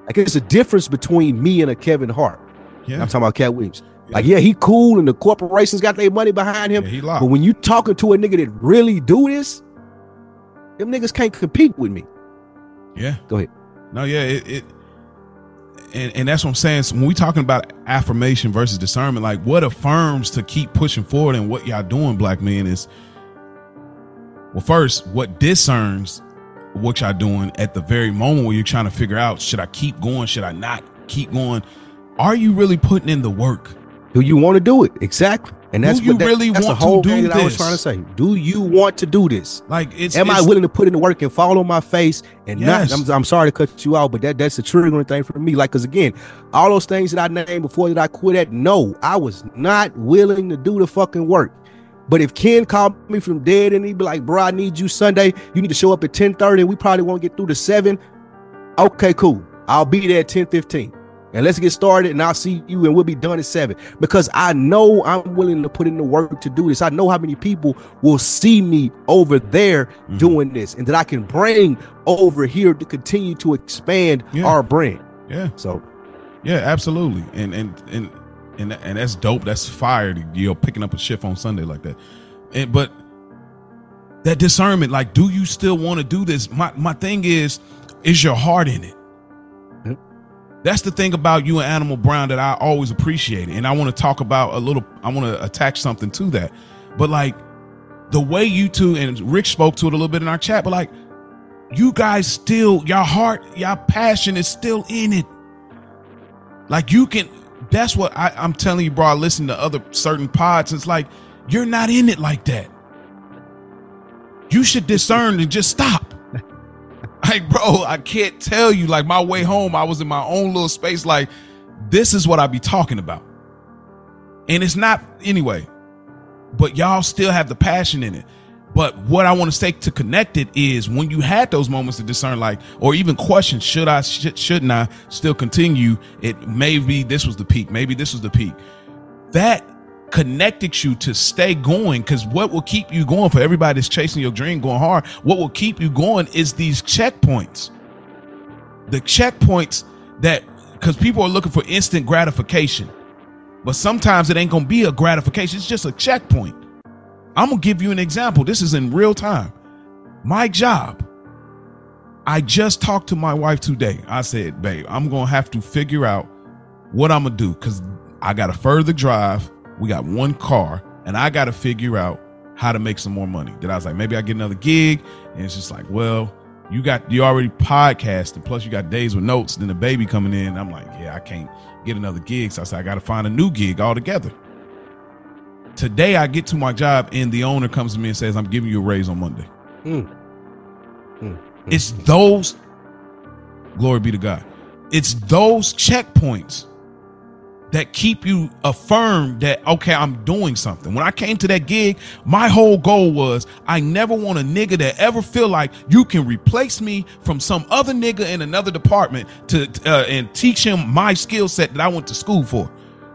Like it's a difference between me and a Kevin Hart. yeah. I'm talking about Katt Williams. Like, yeah, he cool and the corporations got their money behind him. yeah he But when you talking to a nigga that really do this, them niggas can't compete with me. Yeah. Go ahead. No, yeah, it, it and, and that's what I'm saying. So when we talking about affirmation versus discernment, like what affirms to keep pushing forward and what y'all doing, black men, is well, first, what discerns what y'all doing at the very moment where you're trying to figure out should I keep going, should I not keep going? Are you really putting in the work? Do you want to do it? Exactly. And that's Do you what that- really that's want the to whole do thing that I was trying to say. Do you want to do this? Like it's Am I willing to put in the work and fall on my face and Yes. not? I'm, I'm sorry to cut you out, but that that's a triggering thing for me. Like, cause again, all those things that I named before that I quit at, no, I was not willing to do the fucking work. But if Ken called me from dead and he'd be like, "Bro, I need you Sunday. You need to show up at 10:30, and we probably won't get through to seven. Okay, cool. I'll be there at 10:15, and let's get started. And I'll see you, and we'll be done at seven. Because I know I'm willing to put in the work to do this. I know how many people will see me over there Mhm. doing this, and that I can bring over here to continue to expand Yeah. our brand. Yeah. So Yeah, absolutely. And and and and and that's dope. That's fire. to- You know, picking up a shift on Sunday like that. And but that discernment, like, do you still want to do this? My my thing is, is your heart in it? That's the thing about you and Animal Brown that I always appreciate. And I want to talk about a little, I want to attach something to that. But like the way you two and Rick spoke to it a little bit in our chat, but like you guys still, your heart, your passion is still in it. Like you can, that's what I, I'm telling you, bro. I listen to other certain pods. It's like you're not in it like that. You should discern and just stop. *laughs* Like, bro, I can't tell you. Like my way home, I was in my own little space. Like, this is what I be talking about. And it's not anyway, but y'all still have the passion in it. But what I want to say to connect it is when you had those moments to discern, like, or even question, should I, should, shouldn't I still continue? It maybe this was the peak, maybe this was the peak. That connected you to stay going because what will keep you going for everybody that's chasing your dream, going hard, what will keep you going is these checkpoints. The checkpoints that, because people are looking for instant gratification, but sometimes it ain't gonna be a gratification, it's just a checkpoint. I'm gonna give you an example. This is in real time. My job. I just talked to my wife today. I said, babe, I'm gonna have to figure out what I'm gonna do because I got a further drive. We got one car, and I got to figure out how to make some more money. That I was like, maybe I get another gig, and it's just like, well, you got you already podcasting, plus you got days with notes. Then the baby coming in, I'm like, yeah, I can't get another gig. So I said, I got to find a new gig altogether. Today I get to my job, and the owner comes to me and says, I'm giving you a raise on Monday. Mm. Mm. It's those, glory be to God. It's those checkpoints that keep you affirmed that, okay, I'm doing something. When I came to that gig, my whole goal was I never want a nigga that ever feel like you can replace me from some other nigga in another department to uh, and teach him my skill set that I went to school for.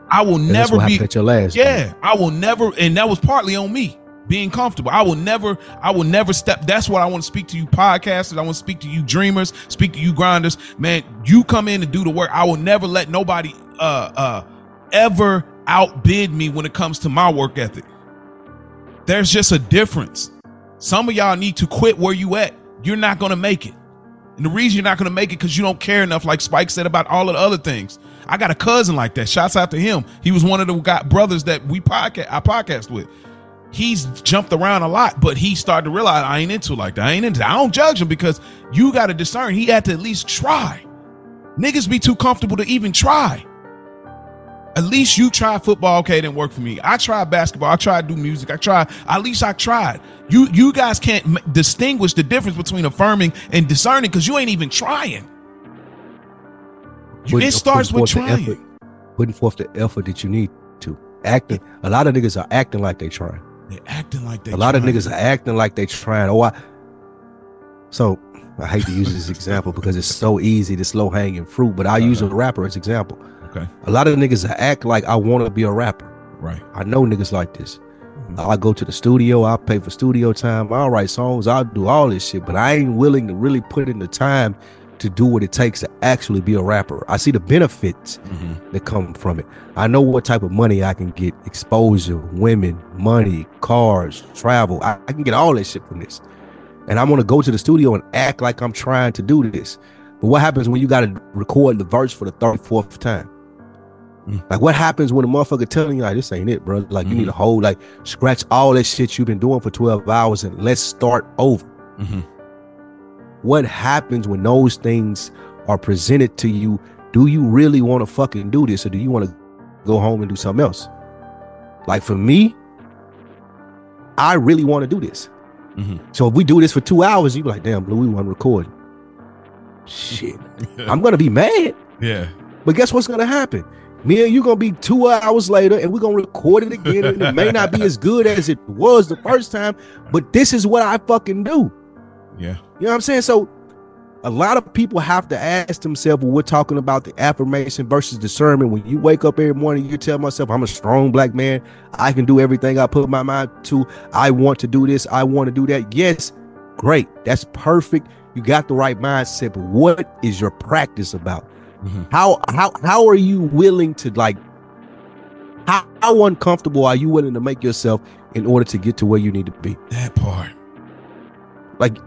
I will And never be at your last. yeah, I will never, and that was partly on me being comfortable. I will never, I will never step. That's what I want to speak to you podcasters. I want to speak to you dreamers, speak to you grinders. Man, you come in and do the work. I will never let nobody uh uh ever outbid me when it comes to my work ethic. There's just a difference. Some of y'all need to quit where you at. You're not gonna make it. And the reason you're not going to make it because you don't care enough, like Spike said about all of the other things. I got a cousin like that. Shouts out to him. He was one of the got brothers that we podcast I podcast with. He's jumped around a lot, but he started to realize I ain't into like that. I ain't into. I don't judge him because you got to discern. He had to at least try. Niggas be too comfortable to even try. At least you tried football. Okay, it didn't work for me. I tried basketball. I tried to do music. I tried. At least I tried. You you guys can't m- distinguish the difference between affirming and discerning because you ain't even trying. Putting- it starts with trying. effort, putting forth the effort that you need to. acting. A lot of niggas are acting like they trying. They're acting like they. a lot of niggas are acting like they trying. Oh, I. So I hate to use this example because it's so easy, this low hanging fruit. But I uh-huh. use a rapper as example. Okay. A lot of niggas act like I want to be a rapper. Right. I know niggas like this. I go to the studio, I'll pay for studio time, I'll write songs, I'll do all this shit, but I ain't willing to really put in the time to do what it takes to actually be a rapper. I see the benefits Mhm. that come from it. I know what type of money I can get, exposure, women, money, cars, travel. I, I can get all that shit from this. And I'm gonna go to the studio and act like I'm trying to do this. But what happens when you gotta record the verse for the 34th time? Mm. Like what happens when a motherfucker telling you like this ain't it, bro? Like you need Mhm. to hold like scratch all that shit you've been doing for 12 hours and let's start over. Mhm. What happens when those things are presented to you? Do you really want to fucking do this or do you want to go home and do something else? Like for me, I really want to do this. Mhm. So if we do this for two hours, you be like, damn, Blue, we want to record. *laughs* Shit. I'm gonna be mad. Yeah. But guess what's gonna happen? Me and you gonna be two hours later, and we're gonna record it again, and it may not be as good as it was the first time, but this is what I fucking do. Yeah. You know what I'm saying? So a lot of people have to ask themselves when we're talking about the affirmation versus discernment. When you wake up every morning, you tell myself, I'm a strong black man. I can do everything I put my mind to. I want to do this. I want to do that. Yes, great. That's perfect. You got the right mindset. But what is your practice about? Mhm. How how how are you willing to like how, how uncomfortable are you willing to make yourself in order to get to where you need to be? That part. Like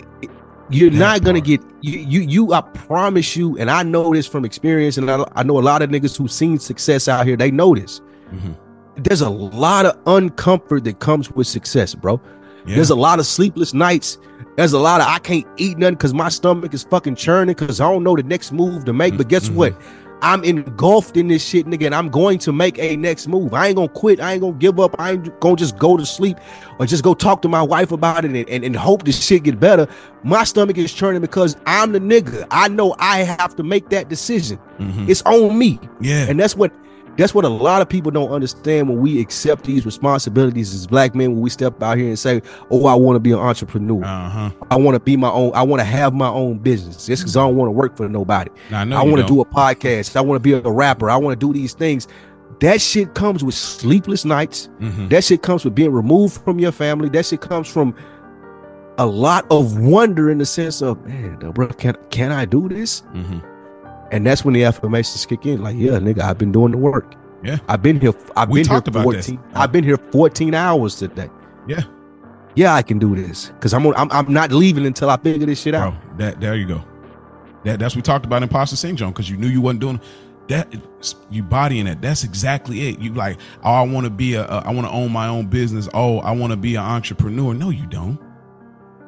you're That not gonna part. get you you you I promise you, and I know this from experience, and I, I know a lot of niggas who've seen success out here, they know this. Mhm. There's a lot of uncomfort that comes with success, bro. Yeah. There's a lot of sleepless nights. There's a lot of I can't eat nothing because my stomach is fucking churning because I don't know the next move to make. But guess Mhm. what? I'm engulfed in this shit, nigga, and I'm going to make a next move. I ain't gonna quit. I ain't gonna give up. I ain't gonna just go to sleep or just go talk to my wife about it and, and, and hope this shit get better. My stomach is churning because I'm the nigga. I know I have to make that decision. Mhm. It's on me. Yeah. And that's what that's what a lot of people don't understand when we accept these responsibilities as black men when we step out here and say, Oh, I want to be an entrepreneur. Uh huh. I want to be my own, I want to have my own business. Just because I don't want to work for nobody. Now I I want to don't. a podcast. I want to be a rapper. I want to do these things. That shit comes with sleepless nights. Mhm. That shit comes with being removed from your family. That shit comes from a lot of wonder in the sense of, man, bro, can can I do this? Mhm. And that's when the affirmations kick in. Like, yeah, nigga, I've been doing the work. Yeah. I've been here. I've We been here talked about this. 14. I've been here 14 hours today. Yeah. Yeah, I can do this. Cause I'm I'm I'm not leaving until I figure this shit out. Bro, that there you go. That that's what we talked about imposter syndrome because you knew you wasn't doing that. You bodying it. That's exactly it. You like, oh, I want to be a, a I want to own my own business. Oh, I want to be an entrepreneur. No, you don't.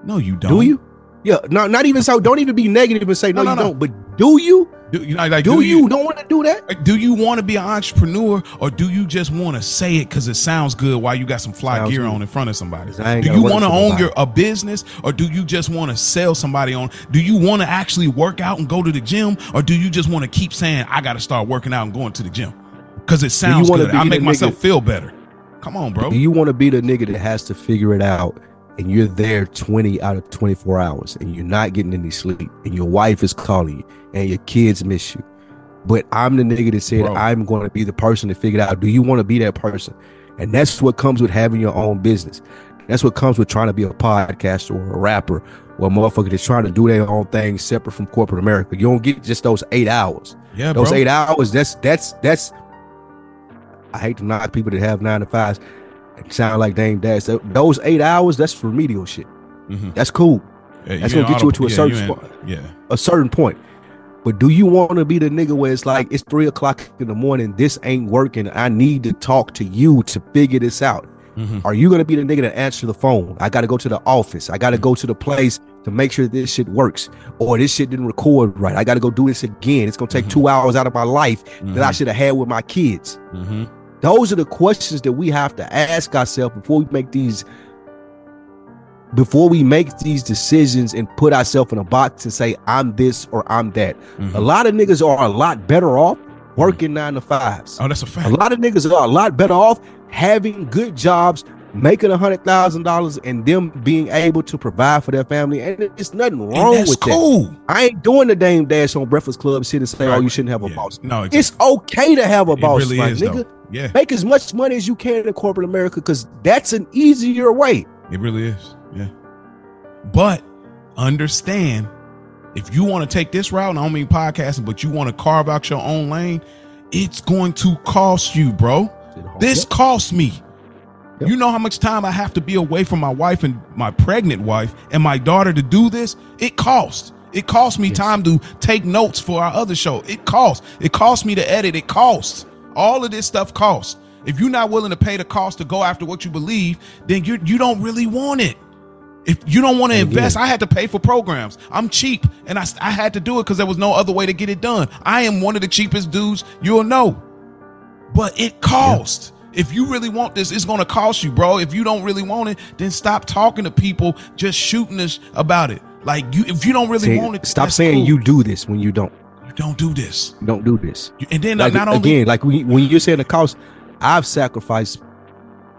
No, you don't. Do you? Yeah, no, not even so. Don't even be negative and say no, No, you no, no. don't. But do you? Do you know, like, Do, you, don't want to do that? Like, do you want to be an entrepreneur or do you just want to say it because it sounds good while you got some fly Sounds gear good. on in front of somebody? Do you want to own your a business or do you just want to sell somebody on? Do you want to actually work out and go to the gym or do you just want to keep saying I got to start working out and going to the gym because it sounds good? I make myself nigga- feel better. Come on, bro. Do you want to be the nigga that has to figure it out and you're there 20 out of 24 hours and you're not getting any sleep and your wife is calling you and your kids miss you? But I'm the nigga that said Bro. I'm going to be the person to figure it out. Do you want to be that person? And that's what comes with having your own business. That's what comes with trying to be a podcaster or a rapper or a motherfucker that's trying to do their own thing separate from corporate America. You don't get just those eight hours. yeah, bro. Those eight hours, that's that's that's I hate to knock people that have nine to fives sound like ain't dads. Those eight hours, that's remedial shit. Mhm. That's cool. Yeah, that's gonna get you to a yeah, certain in- spot. Yeah. A certain point. But do you want to be the nigga where it's like it's three o'clock in the morning, this ain't working. I need to talk to you to figure this out. Mhm. Are you gonna be the nigga that answer the phone? I gotta go to the office. I gotta go to the place to make sure this shit works. Or this shit didn't record right. I gotta go do this again. It's gonna take Mhm. two hours out of my life that I Mhm. should have had with my kids. Those are the questions that we have to ask ourselves before we make these before we make these decisions and put ourselves in a box and say I'm this or I'm that. Mhm. A lot of niggas are a lot better off working nine to fives. Oh, that's a fact. A lot of niggas are a lot better off having good jobs, making a hundred thousand dollars, and them being able to provide for their family. And it's nothing wrong with that. cool. I ain't doing the damn Dash on Breakfast Club shit and say, "Oh, you shouldn't have a Yeah. boss." No, it's, It's okay to have a it boss, really is, nigga. though. Yeah, Make as much money as you can in corporate America because that's an easier way. it really is. Yeah, but understand if you want to take this route, and I don't mean podcasting, but you want to carve out your own lane, it's going to cost you, bro. This costs me. Yep. You know how much time I have to be away from my wife and my pregnant wife and my daughter to do this? It costs. It costs me Yes. time to take notes for our other show. It costs. It costs me to edit. It costs. All of this stuff costs. If you're not willing to pay the cost to go after what you believe, then you you don't really want it. If you don't want to invest, I had to pay for programs. I'm cheap, and I, I had to do it because there was no other way to get it done. I am one of the cheapest dudes you'll know, but it costs. If you really want this, it's going to cost you, bro. If you don't really want it, then stop talking to people just shooting us about it. Like you, if you don't really Say- want it, stop saying cool. you do this when you don't. Don't do this. Don't do this. And then Like, not only again, like when, when you're saying the cost, I've sacrificed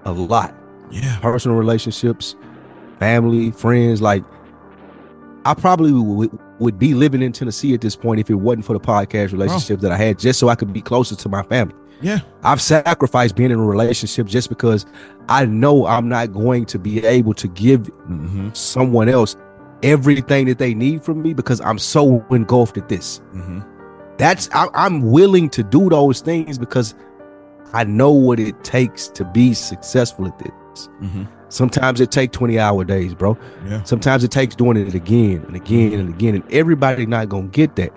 a lot. yeah, Personal relationships, family, friends. Like I probably would, would be living in Tennessee at this point if it wasn't for the podcast relationship that I had, just so I could be closer to my family. yeah, I've sacrificed being in a relationship just because I know I'm not going to be able to give mm-hmm, someone else everything that they need from me because I'm so engulfed at this. mm-hmm. That's I, I'm willing to do those things because I know what it takes to be successful at this. Mm-hmm. Sometimes it takes 20 hour days, bro. Yeah. Sometimes it takes doing it again and again and again, and everybody not gonna get that.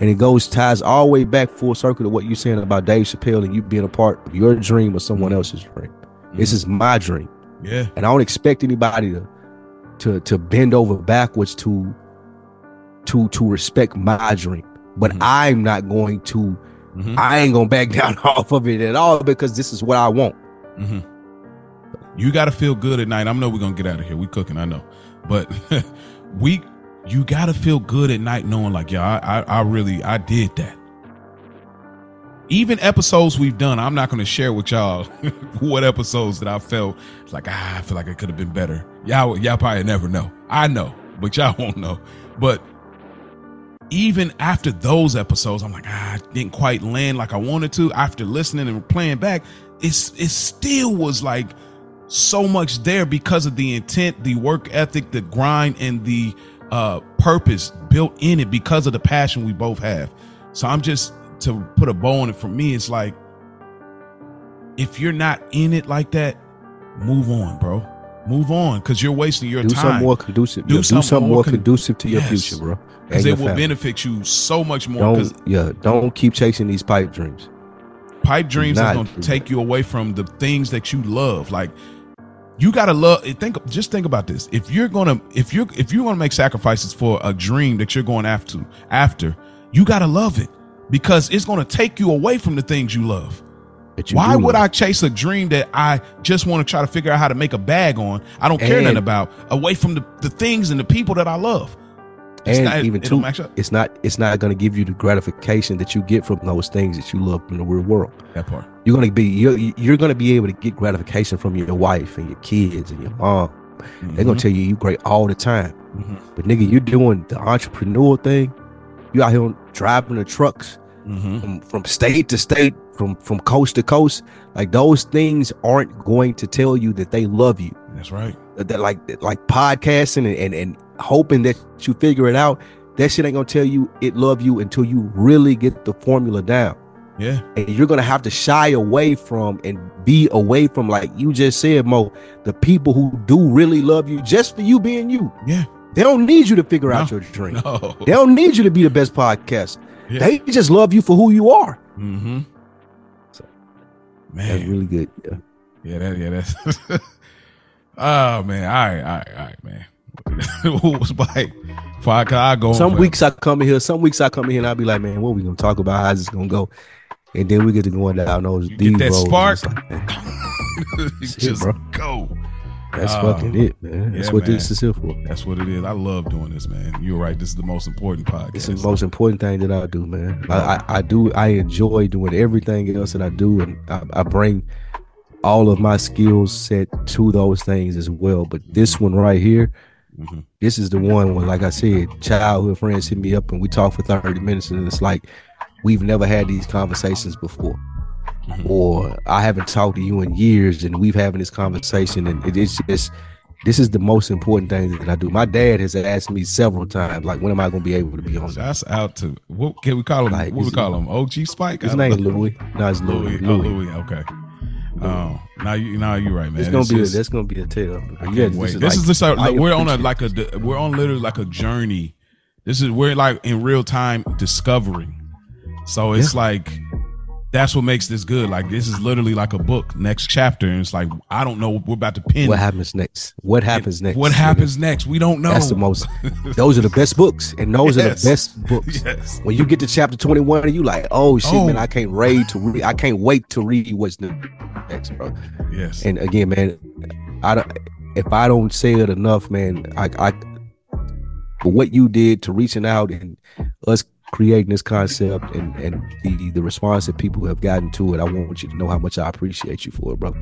And it goes ties all the way back full circle to what you're saying about Dave Chappelle and you being a part of your dream or someone else's dream. This is my dream, yeah, and I don't expect anybody to to to bend over backwards to to to respect my dream. But Mhm. I'm not going to. Mhm. I ain't gonna back *laughs* down off of it at all because this is what I want. hmm You got to feel good at night. I know we're gonna get out of here. We cooking, I know, but *laughs* we, you got to feel good at night, knowing like, yeah, I, I, I really, I did that. Even episodes we've done, I'm not gonna share with y'all *laughs* what episodes that I felt like ah, I feel like it could have been better. Y'all, y'all probably never know. I know, but y'all won't know. But even after those episodes, I'm like, ah, I didn't quite land like I wanted to. After listening and playing back, it's it still was like so much there because of the intent, the work ethic, the grind, and the uh purpose built in it because of the passion we both have. So I'm just to put a bow on it for me, it's like if you're not in it like that, move on, bro. Move on because you're wasting your do time. something more conducive. Do yeah, Do, something something, more more con- conducive to your Yes. future, bro. because it will family. benefit you so much more. Don't yeah, don't keep chasing these pipe dreams. pipe dreams is going to take you away from the things that you love. Like you got to love. Eh, think. Just think about this. If you're gonna, if you're, if you're gonna make sacrifices for a dream that you're going after, after you got to love it because it's going to take you away from the things you love. Why would love. I chase a dream that I just want to try to figure out how to make a bag on? I don't care And- nothing about away from the, the things and the people that I love. It's And not- even it too, it's not it's not going to give you the gratification that you get from those things that you love in the real world. That part. You're going to be you're, you're going to be able to get gratification from your wife and your kids and your mom. They're going to tell you you great all the time. mhm, But nigga, you're doing the entrepreneur thing. You out here driving the trucks mhm. from, from state to state, from from coast to coast. Like those things aren't going to tell you that they love you. That's right. that like like podcasting and, and and hoping that you figure it out that shit ain't gonna tell you it love you until you really get the formula down Yeah. and you're gonna have to shy away from and be away from like you just said mo the people who do really love you just for you being you Yeah. they don't need you to figure out your dream No. they don't need you to be the best podcast Yeah. they just love you for who you are Mm-hmm. So, Man. that's really good yeah. Yeah, that yeah, that's *laughs* Oh man, all right, all right, all right, man. *laughs* Who was like I, I go some weeks i come in here some weeks i come in here and i'll be like man what we gonna talk about how's this gonna go and then we get to going down those You get that spark? like, *laughs* it, just bro. go. That's Oh, fucking it, man. That's yeah, what man. this is here for. That's what it is. I love doing this, man. You're right. This is the most important podcast. It's the most important thing that I do, man. I, I, I do. I enjoy doing everything else that I do, and I, I bring all of my skills set to those things as well. But this one right here, Mhm. this is the one where, like I said, childhood friends hit me up and we talk for 30 minutes, and it's like we've never had these conversations before. Mhm. Or I haven't talked to you in years, and we've having this conversation, and it is just this is the most important thing that I do. My dad has asked me several times, like, when am I going to be able to be on? Shouts out to what can we call him? Like, what we call him? OG Spike. His name is. Louis. No, it's Louis. Louis. Oh, Louis. Louis. Okay. Oh, now you now you're right, man. It's gonna be just- a, that's gonna be a tale. Yeah, wait. is This is like- just our, I we're on a like a we're on literally like a journey. This is we're like in real time discovering. So it's like that's what makes this good. Like this is literally like a book. Next chapter, and it's like I don't know. We're about to pin. what happens next. What happens next? What happens next? We don't know. That's the most. Those are the best books, and those are the best books. *laughs* Yes. When you get to chapter twenty one, and you like, oh shit, Oh. man, I can't read to read. I can't wait to read what's next, bro. Yes. And again, man, I don't, if I don't say it enough, man, I, I, what you did to reaching out and us creating this concept and and the the response that people have gotten to it, I want you to know how much I appreciate you for it, bro.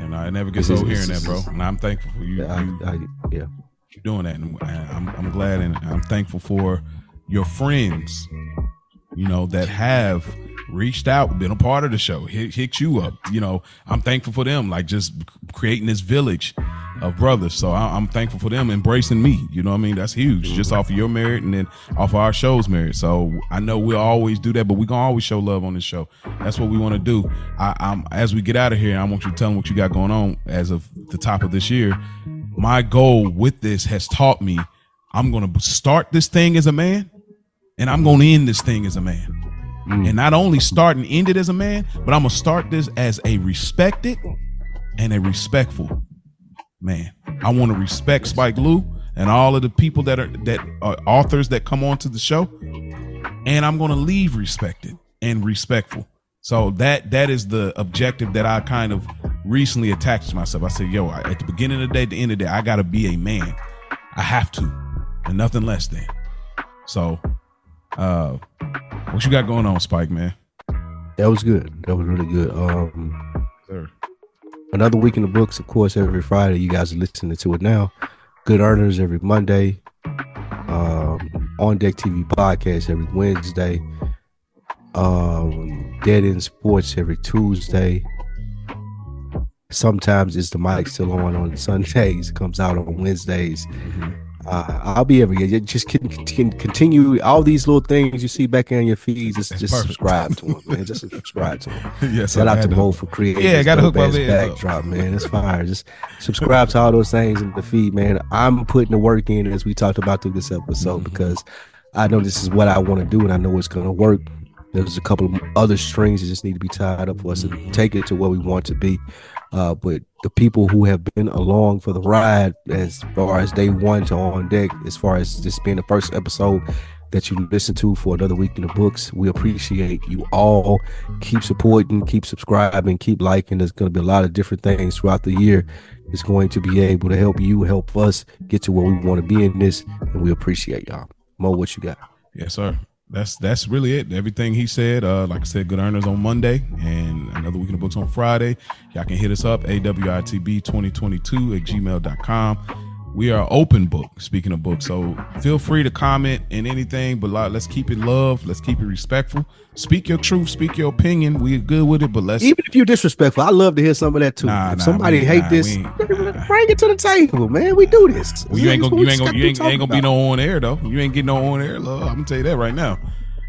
and I never get old hearing that, bro. And I'm thankful for you. Yeah, you I, I, yeah. you doing that, and I'm I'm glad and I'm thankful for your friends, you know, that have reached out, been a part of the show, hit, hit you up. You know, I'm thankful for them, like just creating this village of brothers. So I, I'm thankful for them embracing me. You know what I mean? That's huge, just off of your merit and then off of our show's merit. So I know we'll always do that, but we're gonna always show love on this show. That's what we want to do. I, I'm as we get out of here, I want you to tell them what you got going on as of the top of this year my goal with this has taught me I'm going to start this thing as a man and I'm going to end this thing as a man. Mm. And not only start and end it as a man, but I'm going to start this as a respected and a respectful man. I want to respect Spike Lou and all of the people that are that are authors that come onto the show and I'm going to leave respected and respectful. So that that is the objective that I kind of recently attached to myself. I said, "Yo, I- at the beginning of the day, at the end of the day, I got to be a man. I have to, and nothing less than." So, uh, what you got going on, Spike, man? That was good. That was really good. Um, Sir. Another week in the books, of course, every Friday. You guys are listening to it now. Good earners every Monday. Um, on Deck TV podcast every Wednesday. Um, Dead End Sports every Tuesday. Sometimes it's the mic still on on Sundays. *laughs* Comes out on Wednesdays. Uh, I'll be every year. Just can, can continue all these little things you see back in your feeds. Just, just subscribe to them, man. Just subscribe to them. *laughs* yes, Shout out to Mo for creating. Yeah, this gotta hook my dope-ass up. backdrop, man. It's fire. Just subscribe to all those things in the feed, man. I'm putting the work in as we talked about through this episode Mhm. because I know this is what I want to do and I know it's gonna work. There's a couple of other strings that just need to be tied up for us to take it to where we want to be. Uh, but the people who have been along for the ride, as far as day one to on deck, as far as this being the first episode that you listen to for another week in the books, we appreciate you all. Keep supporting, keep subscribing, keep liking. There's going to be a lot of different things throughout the year. It's going to be able to help you, help us get to where we want to be in this, and we appreciate y'all. Mo, what you got? Yes, sir. That's that's really it. Everything he said. Uh, like I said, good earners on Monday and another week in the books on Friday. Y'all can hit us up, AWITB2022 at gmail.com. We are open book, speaking of books. So feel free to comment in anything, but let's keep it love. Let's keep it respectful. Speak your truth, speak your opinion. We're good with it, but let's Even if you're disrespectful, I love to hear some of that too. Nah, if nah, somebody hate nah, this, bring it to the table, man. We do this. Well, you ain't gonna, you we ain't gonna, you be ain't, ain't gonna be no on air though. You ain't getting no on air love. I'm gonna tell you that right now.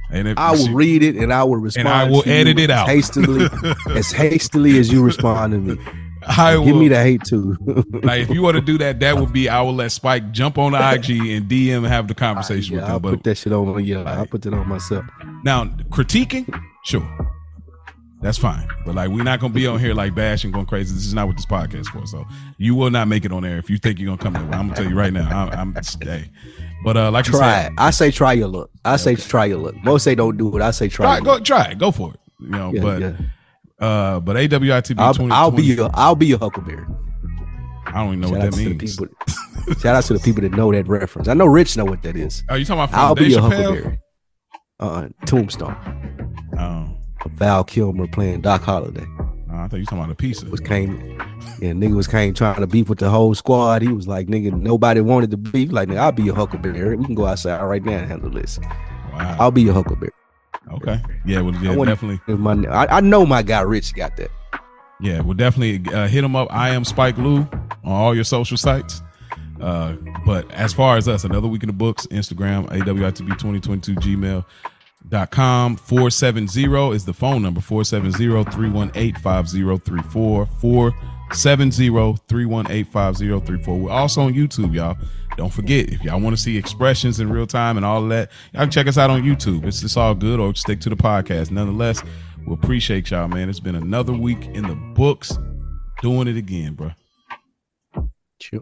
And if I will read it and I will respond. And I will to you edit it out. hastily, as hastily as you respond to me. *laughs* I will, Give me the hate too. *laughs* like if you want to do that, that would be I will let Spike jump on the IG and DM and have the conversation yeah, with I'll him. But put that shit on. Yeah, I'll put that on myself. now critiquing, sure. That's fine. But like we're not gonna be on here like bashing going crazy. This is not what this podcast is for. So you will not make it on air if you think you're gonna come in. I'm gonna tell you right now. I'm, I'm hey. But uh like Try said, it. I say try your luck. I say try your luck. Most say don't do it. I say try. go luck. try it. Go for it. You know, Yeah, but yeah. Uh but AWITB I'll, 2020, I'll be your I'll be your Huckleberry. I don't even know Shout what that means. *laughs* shout out to the people that know that reference. I know Rich know what that is. Are you talking about I'll be your Chappelle? Huckleberry. Uh, Tombstone. Oh, Val Kilmer playing Doc Holliday. I I thought you talking about a pizza. Was came, yeah, nigga was came trying to beef with the whole squad. He was like, nigga, nobody wanted to beef. Like, nigga, I'll be your huckleberry. We can go outside right now and handle this. Wow. I'll be your huckleberry. Okay. Yeah, well, yeah, I definitely. If My, I, I know my guy Rich got that. Yeah, well, definitely uh, hit him up. I am Spike Lou on all your social sites. Uh, but as far as us, another week in the books, Instagram, AWITB 2022 gmail.com. 470 is the phone number 470 318 5034. 470 318 5034. We're also on YouTube, y'all. Don't forget, if y'all want to see expressions in real time and all that, y'all can check us out on YouTube. It's, it's all good or stick to the podcast. Nonetheless, we appreciate y'all, man. It's been another week in the books. Doing it again, bro. Chill.